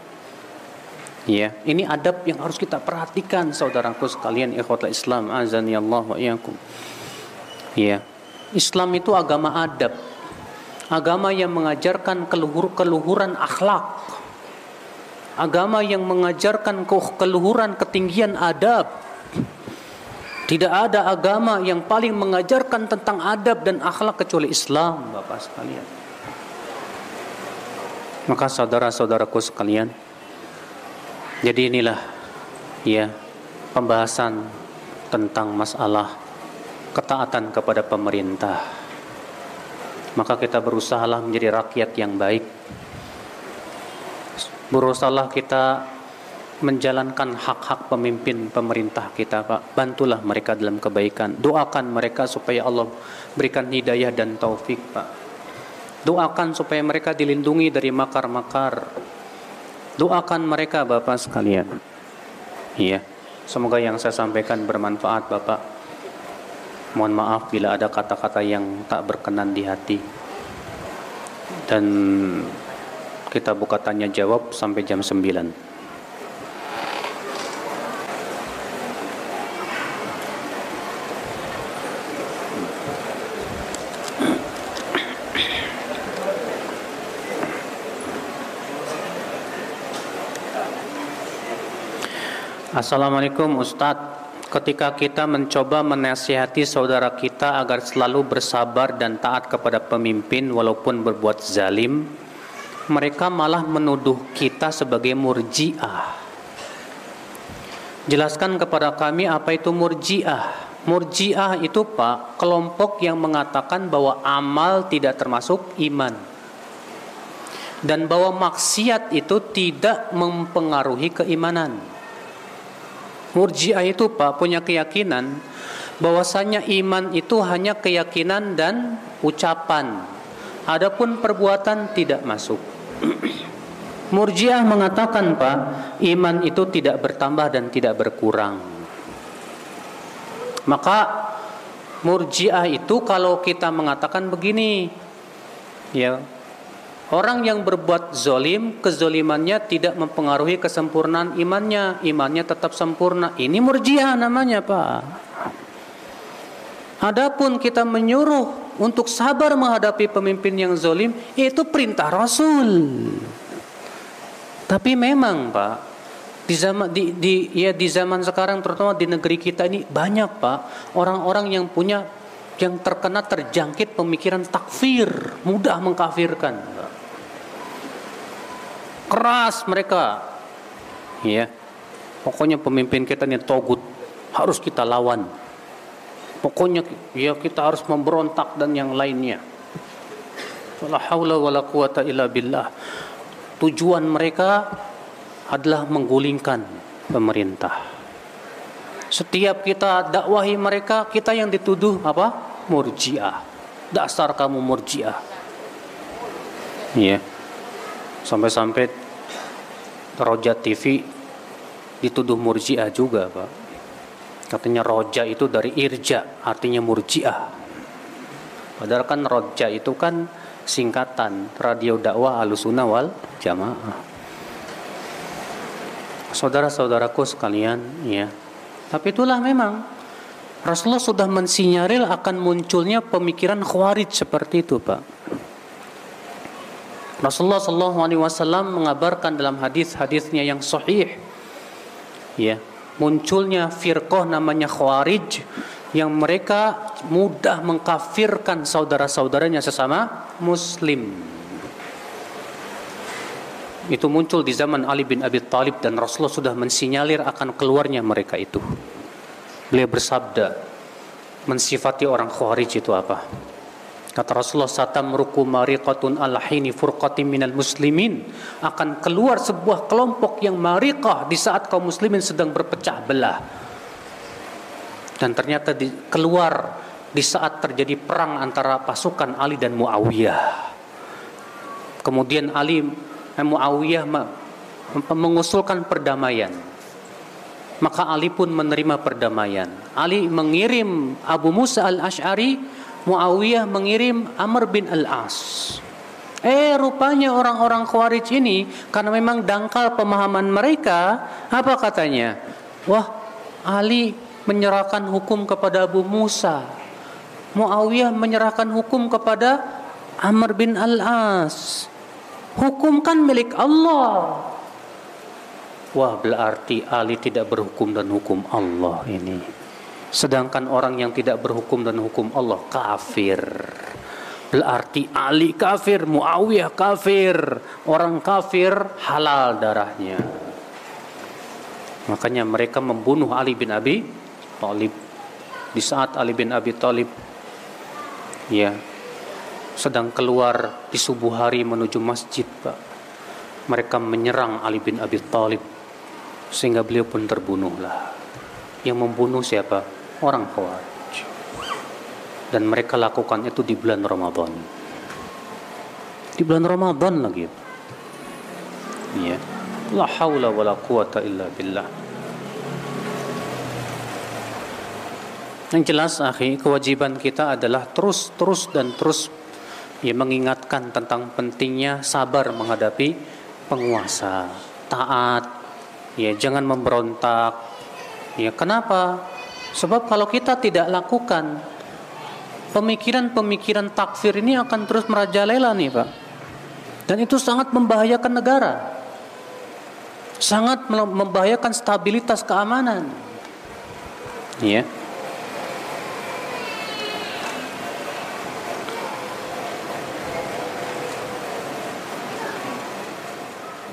Speaker 1: Ya, ini adab yang harus kita perhatikan saudaraku sekalian ikhwatul Islam azan ya Allah wa. Ya. Islam itu agama adab. Agama yang mengajarkan keluhur keluhuran akhlak agama yang mengajarkan keluhuran ketinggian adab. Tidak ada agama yang paling mengajarkan tentang adab dan akhlak kecuali Islam, Bapak sekalian. Maka saudara-saudaraku sekalian, jadi inilah ya pembahasan tentang masalah ketaatan kepada pemerintah. Maka kita berusahalah menjadi rakyat yang baik berusahalah kita menjalankan hak-hak pemimpin pemerintah kita Pak. Bantulah mereka dalam kebaikan. Doakan mereka supaya Allah berikan hidayah dan taufik Pak. Doakan supaya mereka dilindungi dari makar-makar. Doakan mereka Bapak sekalian. Iya semoga yang saya sampaikan bermanfaat Bapak. Mohon maaf bila ada kata-kata yang tak berkenan di hati. Dan kita buka tanya jawab sampai jam 9. Assalamualaikum Ustadz Ketika kita mencoba menasihati saudara kita agar selalu bersabar dan taat kepada pemimpin walaupun berbuat zalim mereka malah menuduh kita sebagai murjiah. Jelaskan kepada kami apa itu murjiah. Murji'ah itu Pak, kelompok yang mengatakan bahwa amal tidak termasuk iman. Dan bahwa maksiat itu tidak mempengaruhi keimanan. Murji'ah itu Pak punya keyakinan bahwasanya iman itu hanya keyakinan dan ucapan. Adapun perbuatan tidak masuk. Murji'ah mengatakan Pak, iman itu tidak bertambah dan tidak berkurang. Maka murjiah itu kalau kita mengatakan begini, ya orang yang berbuat zolim, kezolimannya tidak mempengaruhi kesempurnaan imannya, imannya tetap sempurna. Ini murjiah namanya pak. Adapun kita menyuruh untuk sabar menghadapi pemimpin yang zolim, itu perintah Rasul. Tapi memang pak, di zaman di, di ya di zaman sekarang terutama di negeri kita ini banyak Pak orang-orang yang punya yang terkena terjangkit pemikiran takfir, mudah mengkafirkan. Keras mereka. Ya. Pokoknya pemimpin kita ini togut, harus kita lawan. Pokoknya ya kita harus memberontak dan yang lainnya. La haula wala quwata illa billah. Tujuan mereka adalah menggulingkan pemerintah. Setiap kita dakwahi mereka, kita yang dituduh apa? Murjiah. Dasar kamu murjiah. Iya. Sampai-sampai Roja TV dituduh murjiah juga, Pak. Katanya roja itu dari irja, artinya murjiah. Padahal kan roja itu kan singkatan radio dakwah alusuna wal jamaah. Saudara-saudaraku sekalian ya. Tapi itulah memang Rasulullah sudah mensinyaril akan munculnya pemikiran khawarij seperti itu Pak. Rasulullah Wasallam mengabarkan dalam hadis-hadisnya yang sahih ya munculnya firqah namanya khawarij yang mereka mudah mengkafirkan saudara-saudaranya sesama muslim itu muncul di zaman Ali bin Abi Thalib dan Rasulullah sudah mensinyalir akan keluarnya mereka itu. Beliau bersabda mensifati orang Khawarij itu apa? Kata Rasulullah satam ruku mariqatun ala hini furqatin minal muslimin akan keluar sebuah kelompok yang mariqah di saat kaum muslimin sedang berpecah belah. Dan ternyata di, keluar di saat terjadi perang antara pasukan Ali dan Muawiyah. Kemudian Ali Muawiyah mengusulkan perdamaian. Maka Ali pun menerima perdamaian. Ali mengirim Abu Musa al-Ash'ari, Muawiyah mengirim Amr bin al-As. Eh rupanya orang-orang Khawarij ini karena memang dangkal pemahaman mereka, apa katanya? Wah, Ali menyerahkan hukum kepada Abu Musa. Muawiyah menyerahkan hukum kepada Amr bin al-As. Hukum kan milik Allah. Wah, berarti Ali tidak berhukum dan hukum Allah ini. Sedangkan orang yang tidak berhukum dan hukum Allah kafir. Berarti Ali kafir, Muawiyah kafir. Orang kafir halal darahnya. Makanya mereka membunuh Ali bin Abi Thalib. Di saat Ali bin Abi Thalib ya sedang keluar di subuh hari menuju masjid Pak mereka menyerang Ali bin Abi Thalib sehingga beliau pun terbunuhlah yang membunuh siapa? Orang Khawarij dan mereka lakukan itu di bulan Ramadan. Di bulan Ramadan lagi. Ya la haula wala quwata illa billah. Yang jelas, akhi, kewajiban kita adalah terus, terus dan terus ya mengingatkan tentang pentingnya sabar menghadapi penguasa, taat, ya jangan memberontak. Ya kenapa? Sebab kalau kita tidak lakukan pemikiran-pemikiran takfir ini akan terus merajalela nih, Pak. Dan itu sangat membahayakan negara. Sangat membahayakan stabilitas keamanan. Ya.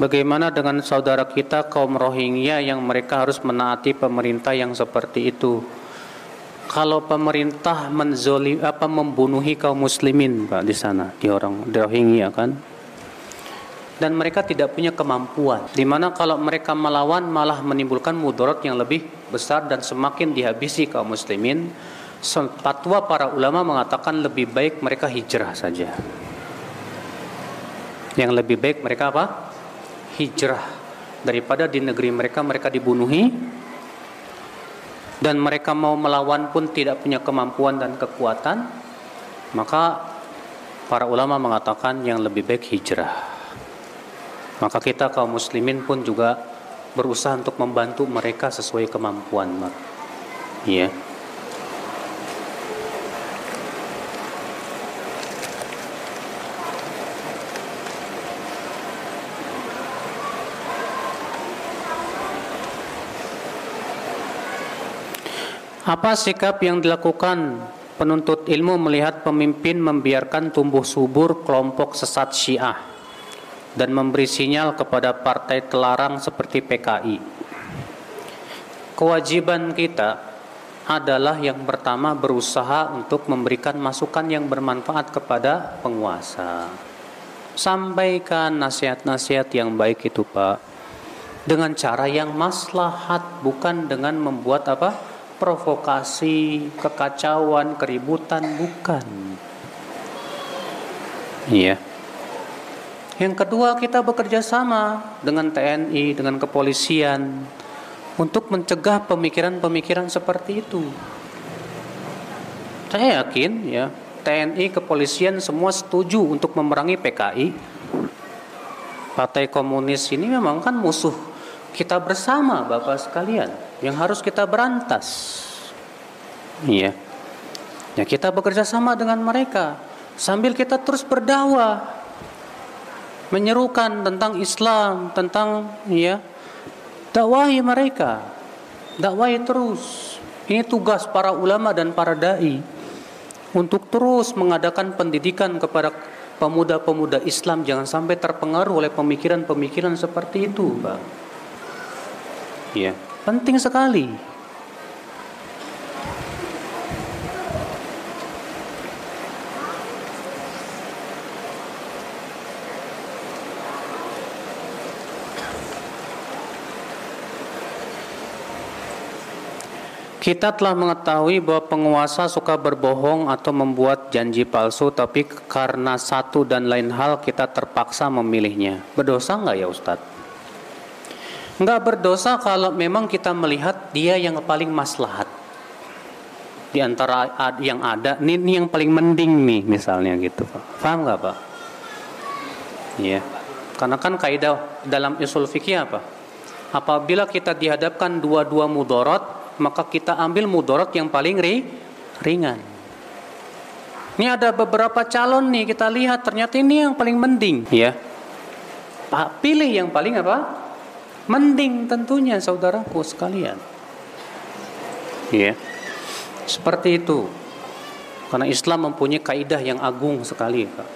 Speaker 1: Bagaimana dengan saudara kita kaum Rohingya yang mereka harus menaati pemerintah yang seperti itu? kalau pemerintah menzolim apa membunuhi kaum muslimin Pak di sana di orang di Rohingya kan? Dan mereka tidak punya kemampuan. Di mana kalau mereka melawan malah menimbulkan mudarat yang lebih besar dan semakin dihabisi kaum muslimin. Fatwa para ulama mengatakan lebih baik mereka hijrah saja. Yang lebih baik mereka apa hijrah. Daripada di negeri mereka mereka dibunuhi. Dan mereka mau melawan pun tidak punya kemampuan dan kekuatan maka para ulama mengatakan yang lebih baik hijrah. Maka kita kaum muslimin pun juga berusaha untuk membantu mereka sesuai kemampuan ya Apa sikap yang dilakukan penuntut ilmu melihat pemimpin membiarkan tumbuh subur kelompok sesat Syiah dan memberi sinyal kepada partai telarang seperti PKI? Kewajiban kita adalah yang pertama berusaha untuk memberikan masukan yang bermanfaat kepada penguasa. Sampaikan nasihat-nasihat yang baik itu, Pak. Dengan cara yang maslahat, bukan dengan membuat apa? Provokasi, kekacauan, keributan, bukan. Iya. Yang kedua kita bekerja sama dengan TNI, dengan kepolisian untuk mencegah pemikiran-pemikiran seperti itu. Saya yakin ya, TNI, kepolisian semua setuju untuk memerangi PKI. Partai Komunis ini memang kan musuh kita bersama Bapak sekalian yang harus kita berantas. Iya. Ya kita bekerja sama dengan mereka sambil kita terus berdakwah menyerukan tentang Islam, tentang ya dakwahi mereka. Dakwahi terus. Ini tugas para ulama dan para dai untuk terus mengadakan pendidikan kepada pemuda-pemuda Islam jangan sampai terpengaruh oleh pemikiran-pemikiran seperti itu, Pak. Ya. Penting sekali. Kita telah mengetahui bahwa penguasa suka berbohong atau membuat janji palsu, tapi karena satu dan lain hal kita terpaksa memilihnya. Berdosa nggak ya Ustadz? Nggak berdosa kalau memang kita melihat dia yang paling maslahat di antara yang ada. Ini, ini yang paling mending nih misalnya gitu, Pak. Paham nggak, Pak? Iya. Karena kan kaidah dalam usul fikih apa? Apabila kita dihadapkan dua-dua mudorot, maka kita ambil mudorot yang paling ri, ringan. Ini ada beberapa calon nih kita lihat ternyata ini yang paling mending, ya. Pak pilih yang paling apa? Mending tentunya saudaraku sekalian. Ya. Seperti itu. Karena Islam mempunyai kaidah yang agung sekali, Pak.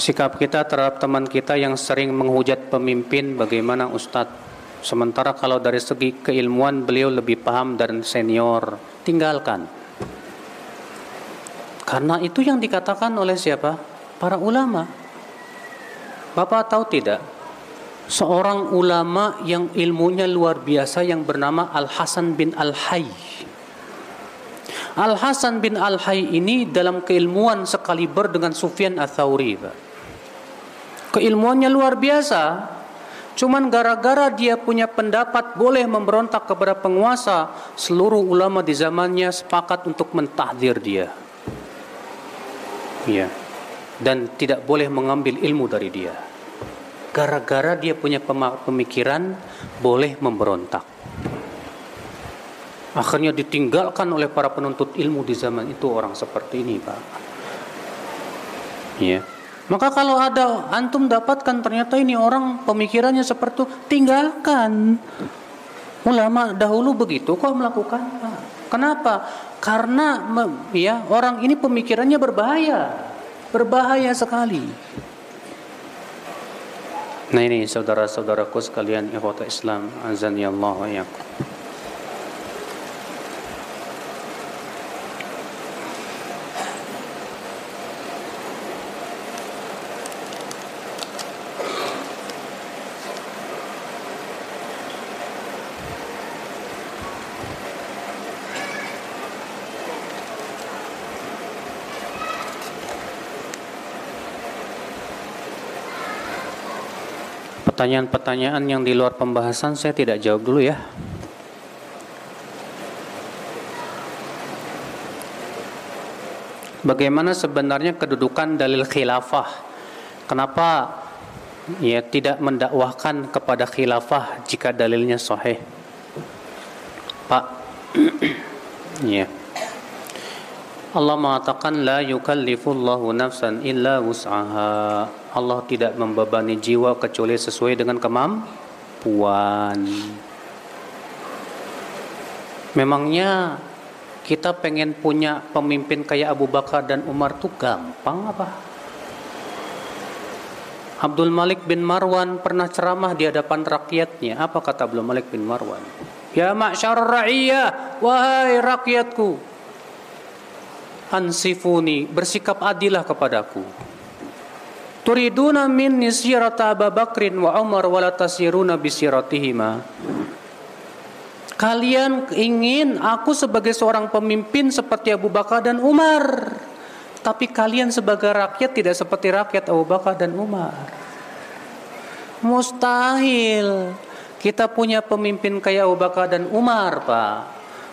Speaker 1: Sikap kita terhadap teman kita yang sering menghujat pemimpin bagaimana Ustadz? Sementara kalau dari segi keilmuan beliau lebih paham dan senior, tinggalkan. Karena itu yang dikatakan oleh siapa? Para ulama. Bapak tahu tidak? Seorang ulama yang ilmunya luar biasa yang bernama Al Hasan bin Al Hayy. Al Hasan bin Al Hayy ini dalam keilmuan sekaliber dengan Sufyan Ats-Tsauri, Keilmuannya luar biasa. Cuman gara-gara dia punya pendapat boleh memberontak kepada penguasa, seluruh ulama di zamannya sepakat untuk mentahdir dia. Iya dan tidak boleh mengambil ilmu dari dia. Gara-gara dia punya pemikiran boleh memberontak. Akhirnya ditinggalkan oleh para penuntut ilmu di zaman itu orang seperti ini, Pak. Ya. Maka kalau ada antum dapatkan ternyata ini orang pemikirannya seperti itu, tinggalkan. Ulama dahulu begitu kok melakukan. Kenapa? Karena ya orang ini pemikirannya berbahaya. Berbahaya sekali. Nah ini saudara-saudaraku sekalian ikhwata Islam azan ya Allah wa Pertanyaan-pertanyaan yang di luar pembahasan saya tidak jawab dulu ya. Bagaimana sebenarnya kedudukan dalil khilafah? Kenapa ya tidak mendakwahkan kepada khilafah jika dalilnya sahih? Pak. ya. Allah mengatakan la yukallifullahu nafsan illa wus'aha. Allah tidak membebani jiwa kecuali sesuai dengan kemampuan. Memangnya kita pengen punya pemimpin kayak Abu Bakar dan Umar tuh gampang apa? Abdul Malik bin Marwan pernah ceramah di hadapan rakyatnya. Apa kata Abdul Malik bin Marwan? Ya ma'syar ra'iyah, wahai rakyatku. Ansifuni, bersikap adilah kepadaku. Turiduna minni sirata Abu Bakrin wa Umar wa la tasiruna bisiratihima. Kalian ingin aku sebagai seorang pemimpin seperti Abu Bakar dan Umar. Tapi kalian sebagai rakyat tidak seperti rakyat Abu Bakar dan Umar. Mustahil. Kita punya pemimpin kayak Abu Bakar dan Umar, Pak.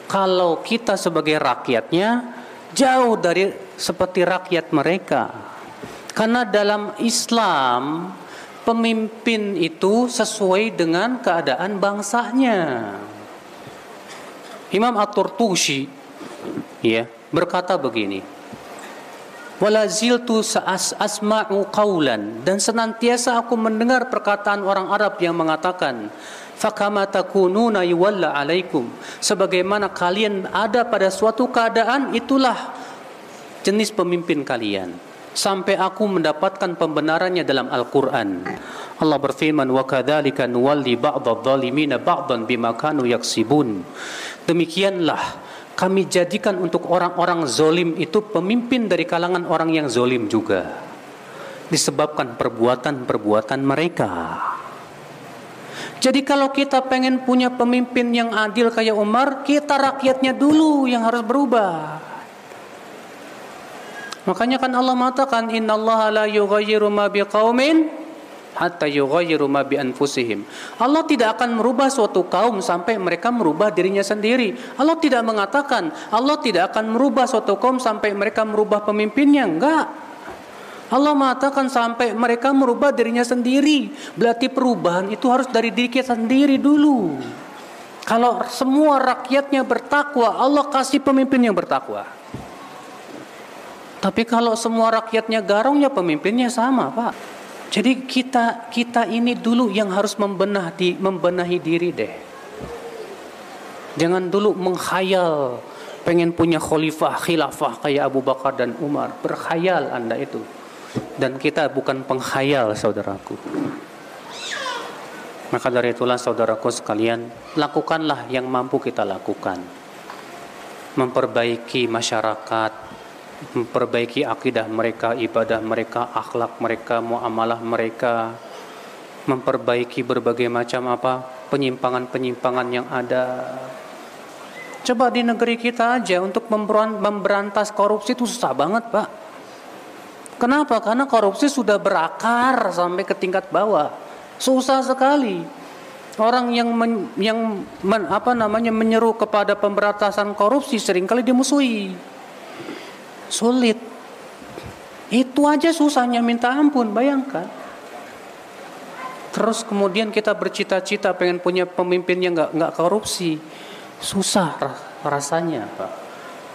Speaker 1: Kalau kita sebagai rakyatnya jauh dari seperti rakyat mereka. Karena dalam Islam pemimpin itu sesuai dengan keadaan bangsanya. Imam At-Turtushi ya berkata begini Walaziltu sa'as asma'u qawlan. Dan senantiasa aku mendengar perkataan orang Arab yang mengatakan fakama takununa yuwalla alaikum. Sebagaimana kalian ada pada suatu keadaan itulah jenis pemimpin kalian sampai aku mendapatkan pembenarannya dalam Al-Qur'an Allah berfirman wa kadzalika nuwalli ba'dadh-dhalimina ba'dan bima kanu yaksibun Demikianlah kami jadikan untuk orang-orang zolim itu pemimpin dari kalangan orang yang zolim juga. Disebabkan perbuatan-perbuatan mereka. Jadi kalau kita pengen punya pemimpin yang adil kayak Umar, kita rakyatnya dulu yang harus berubah. Makanya kan Allah mengatakan innallaha la yughayyiru ma biqaumin hatta yughayyiru ma bi anfusihim. Allah tidak akan merubah suatu kaum sampai mereka merubah dirinya sendiri. Allah tidak mengatakan Allah tidak akan merubah suatu kaum sampai mereka merubah pemimpinnya. Enggak. Allah mengatakan sampai mereka merubah dirinya sendiri. Berarti perubahan itu harus dari diri kita sendiri dulu. Kalau semua rakyatnya bertakwa, Allah kasih pemimpin yang bertakwa. Tapi kalau semua rakyatnya garong ya pemimpinnya sama, Pak. Jadi kita kita ini dulu yang harus membenah di, membenahi diri deh. Jangan dulu menghayal pengen punya khalifah khilafah kayak Abu Bakar dan Umar. Berkhayal Anda itu. Dan kita bukan penghayal saudaraku. Maka dari itulah saudaraku sekalian, lakukanlah yang mampu kita lakukan. Memperbaiki masyarakat, memperbaiki akidah mereka, ibadah mereka, akhlak mereka, muamalah mereka, memperbaiki berbagai macam apa penyimpangan-penyimpangan yang ada. Coba di negeri kita aja untuk memberantas korupsi itu susah banget, Pak. Kenapa? Karena korupsi sudah berakar sampai ke tingkat bawah. Susah sekali. Orang yang men, yang men, apa namanya menyeru kepada pemberantasan korupsi sering kali dimusuhi sulit. Itu aja susahnya minta ampun, bayangkan. Terus kemudian kita bercita-cita pengen punya pemimpin yang nggak nggak korupsi, susah rasanya, Pak.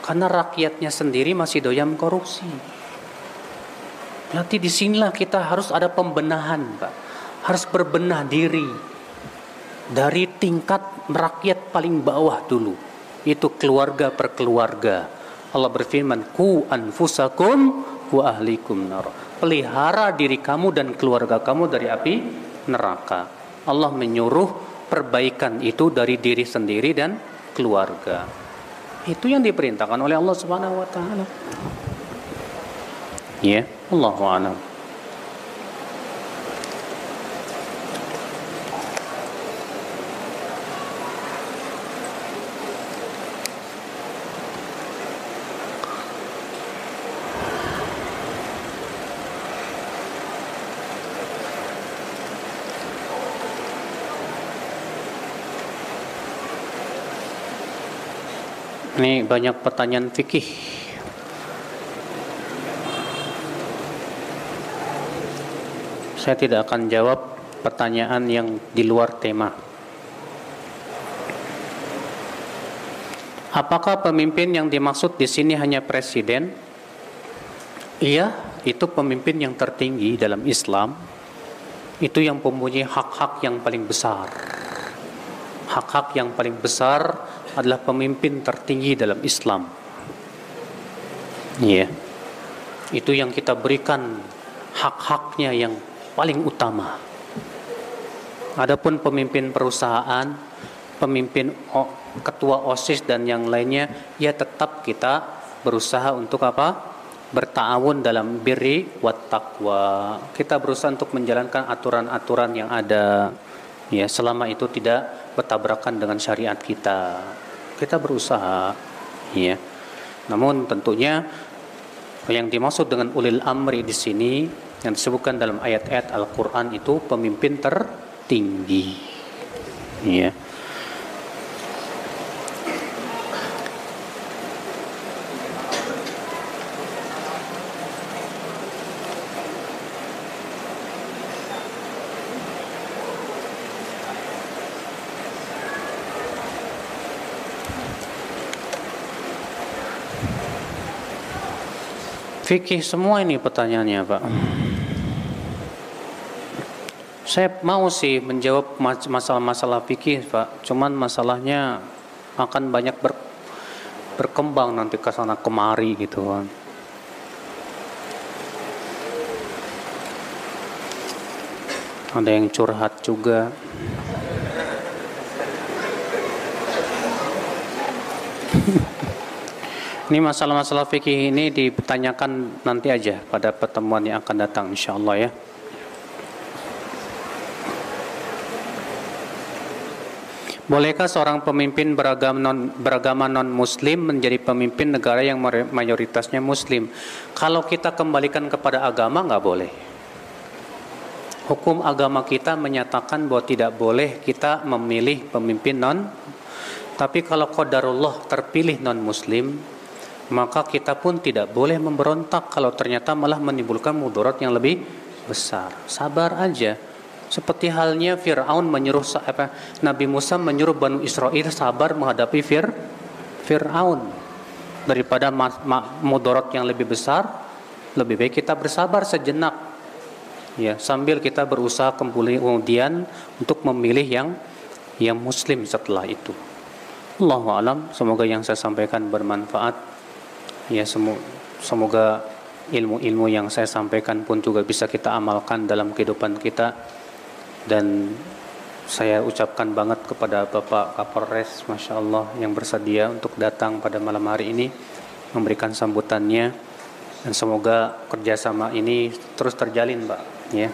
Speaker 1: Karena rakyatnya sendiri masih doyan korupsi. Nanti di sinilah kita harus ada pembenahan, Pak. Harus berbenah diri dari tingkat rakyat paling bawah dulu. Itu keluarga per keluarga Allah berfirman, "Ku anfusakum wa ahlikum nar." Pelihara diri kamu dan keluarga kamu dari api neraka. Allah menyuruh perbaikan itu dari diri sendiri dan keluarga. Itu yang diperintahkan oleh Allah Subhanahu wa taala. Ya, Allahu a'lam. Ini banyak pertanyaan fikih. Saya tidak akan jawab pertanyaan yang di luar tema. Apakah pemimpin yang dimaksud di sini hanya presiden? Iya, itu pemimpin yang tertinggi dalam Islam. Itu yang mempunyai hak-hak yang paling besar. Hak-hak yang paling besar adalah pemimpin tertinggi dalam Islam. Iya. Yeah. Itu yang kita berikan hak-haknya yang paling utama. Adapun pemimpin perusahaan, pemimpin ketua OSIS dan yang lainnya, ya tetap kita berusaha untuk apa? Bertawun dalam birri wat taqwa. Kita berusaha untuk menjalankan aturan-aturan yang ada. Ya, selama itu tidak bertabrakan dengan syariat kita kita berusaha ya. Namun tentunya yang dimaksud dengan ulil amri di sini yang disebutkan dalam ayat-ayat Al-Qur'an itu pemimpin tertinggi ya Fikih semua ini pertanyaannya Pak. Saya mau sih menjawab masalah-masalah fikih Pak. Cuman masalahnya akan banyak ber, berkembang nanti ke sana kemari gitu kan. Ada yang curhat juga. Ini masalah-masalah fikih ini ditanyakan nanti aja pada pertemuan yang akan datang insyaallah ya. Bolehkah seorang pemimpin beragama non, beragama non muslim menjadi pemimpin negara yang mayoritasnya muslim? Kalau kita kembalikan kepada agama nggak boleh. Hukum agama kita menyatakan bahwa tidak boleh kita memilih pemimpin non tapi kalau qadarullah terpilih non muslim maka kita pun tidak boleh memberontak kalau ternyata malah menimbulkan mudarat yang lebih besar. Sabar aja. Seperti halnya Fir'aun menyuruh apa, Nabi Musa menyuruh Bani Israel sabar menghadapi Fir Fir'aun daripada mudarat yang lebih besar lebih baik kita bersabar sejenak ya sambil kita berusaha kemudian untuk memilih yang yang muslim setelah itu Allahu alam semoga yang saya sampaikan bermanfaat ya semoga ilmu-ilmu yang saya sampaikan pun juga bisa kita amalkan dalam kehidupan kita. Dan saya ucapkan banget kepada Bapak Kapolres Masya Allah yang bersedia untuk datang pada malam hari ini memberikan sambutannya. Dan semoga kerjasama ini terus terjalin Pak ya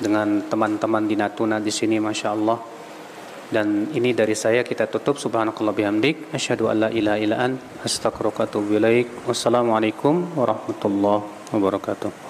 Speaker 1: dengan teman-teman di Natuna di sini Masya Allah dan ini dari saya kita tutup. Subhanakallah bihamdik. Asyhadu alla ilaha illa an wassalamualaikum warahmatullahi wabarakatuh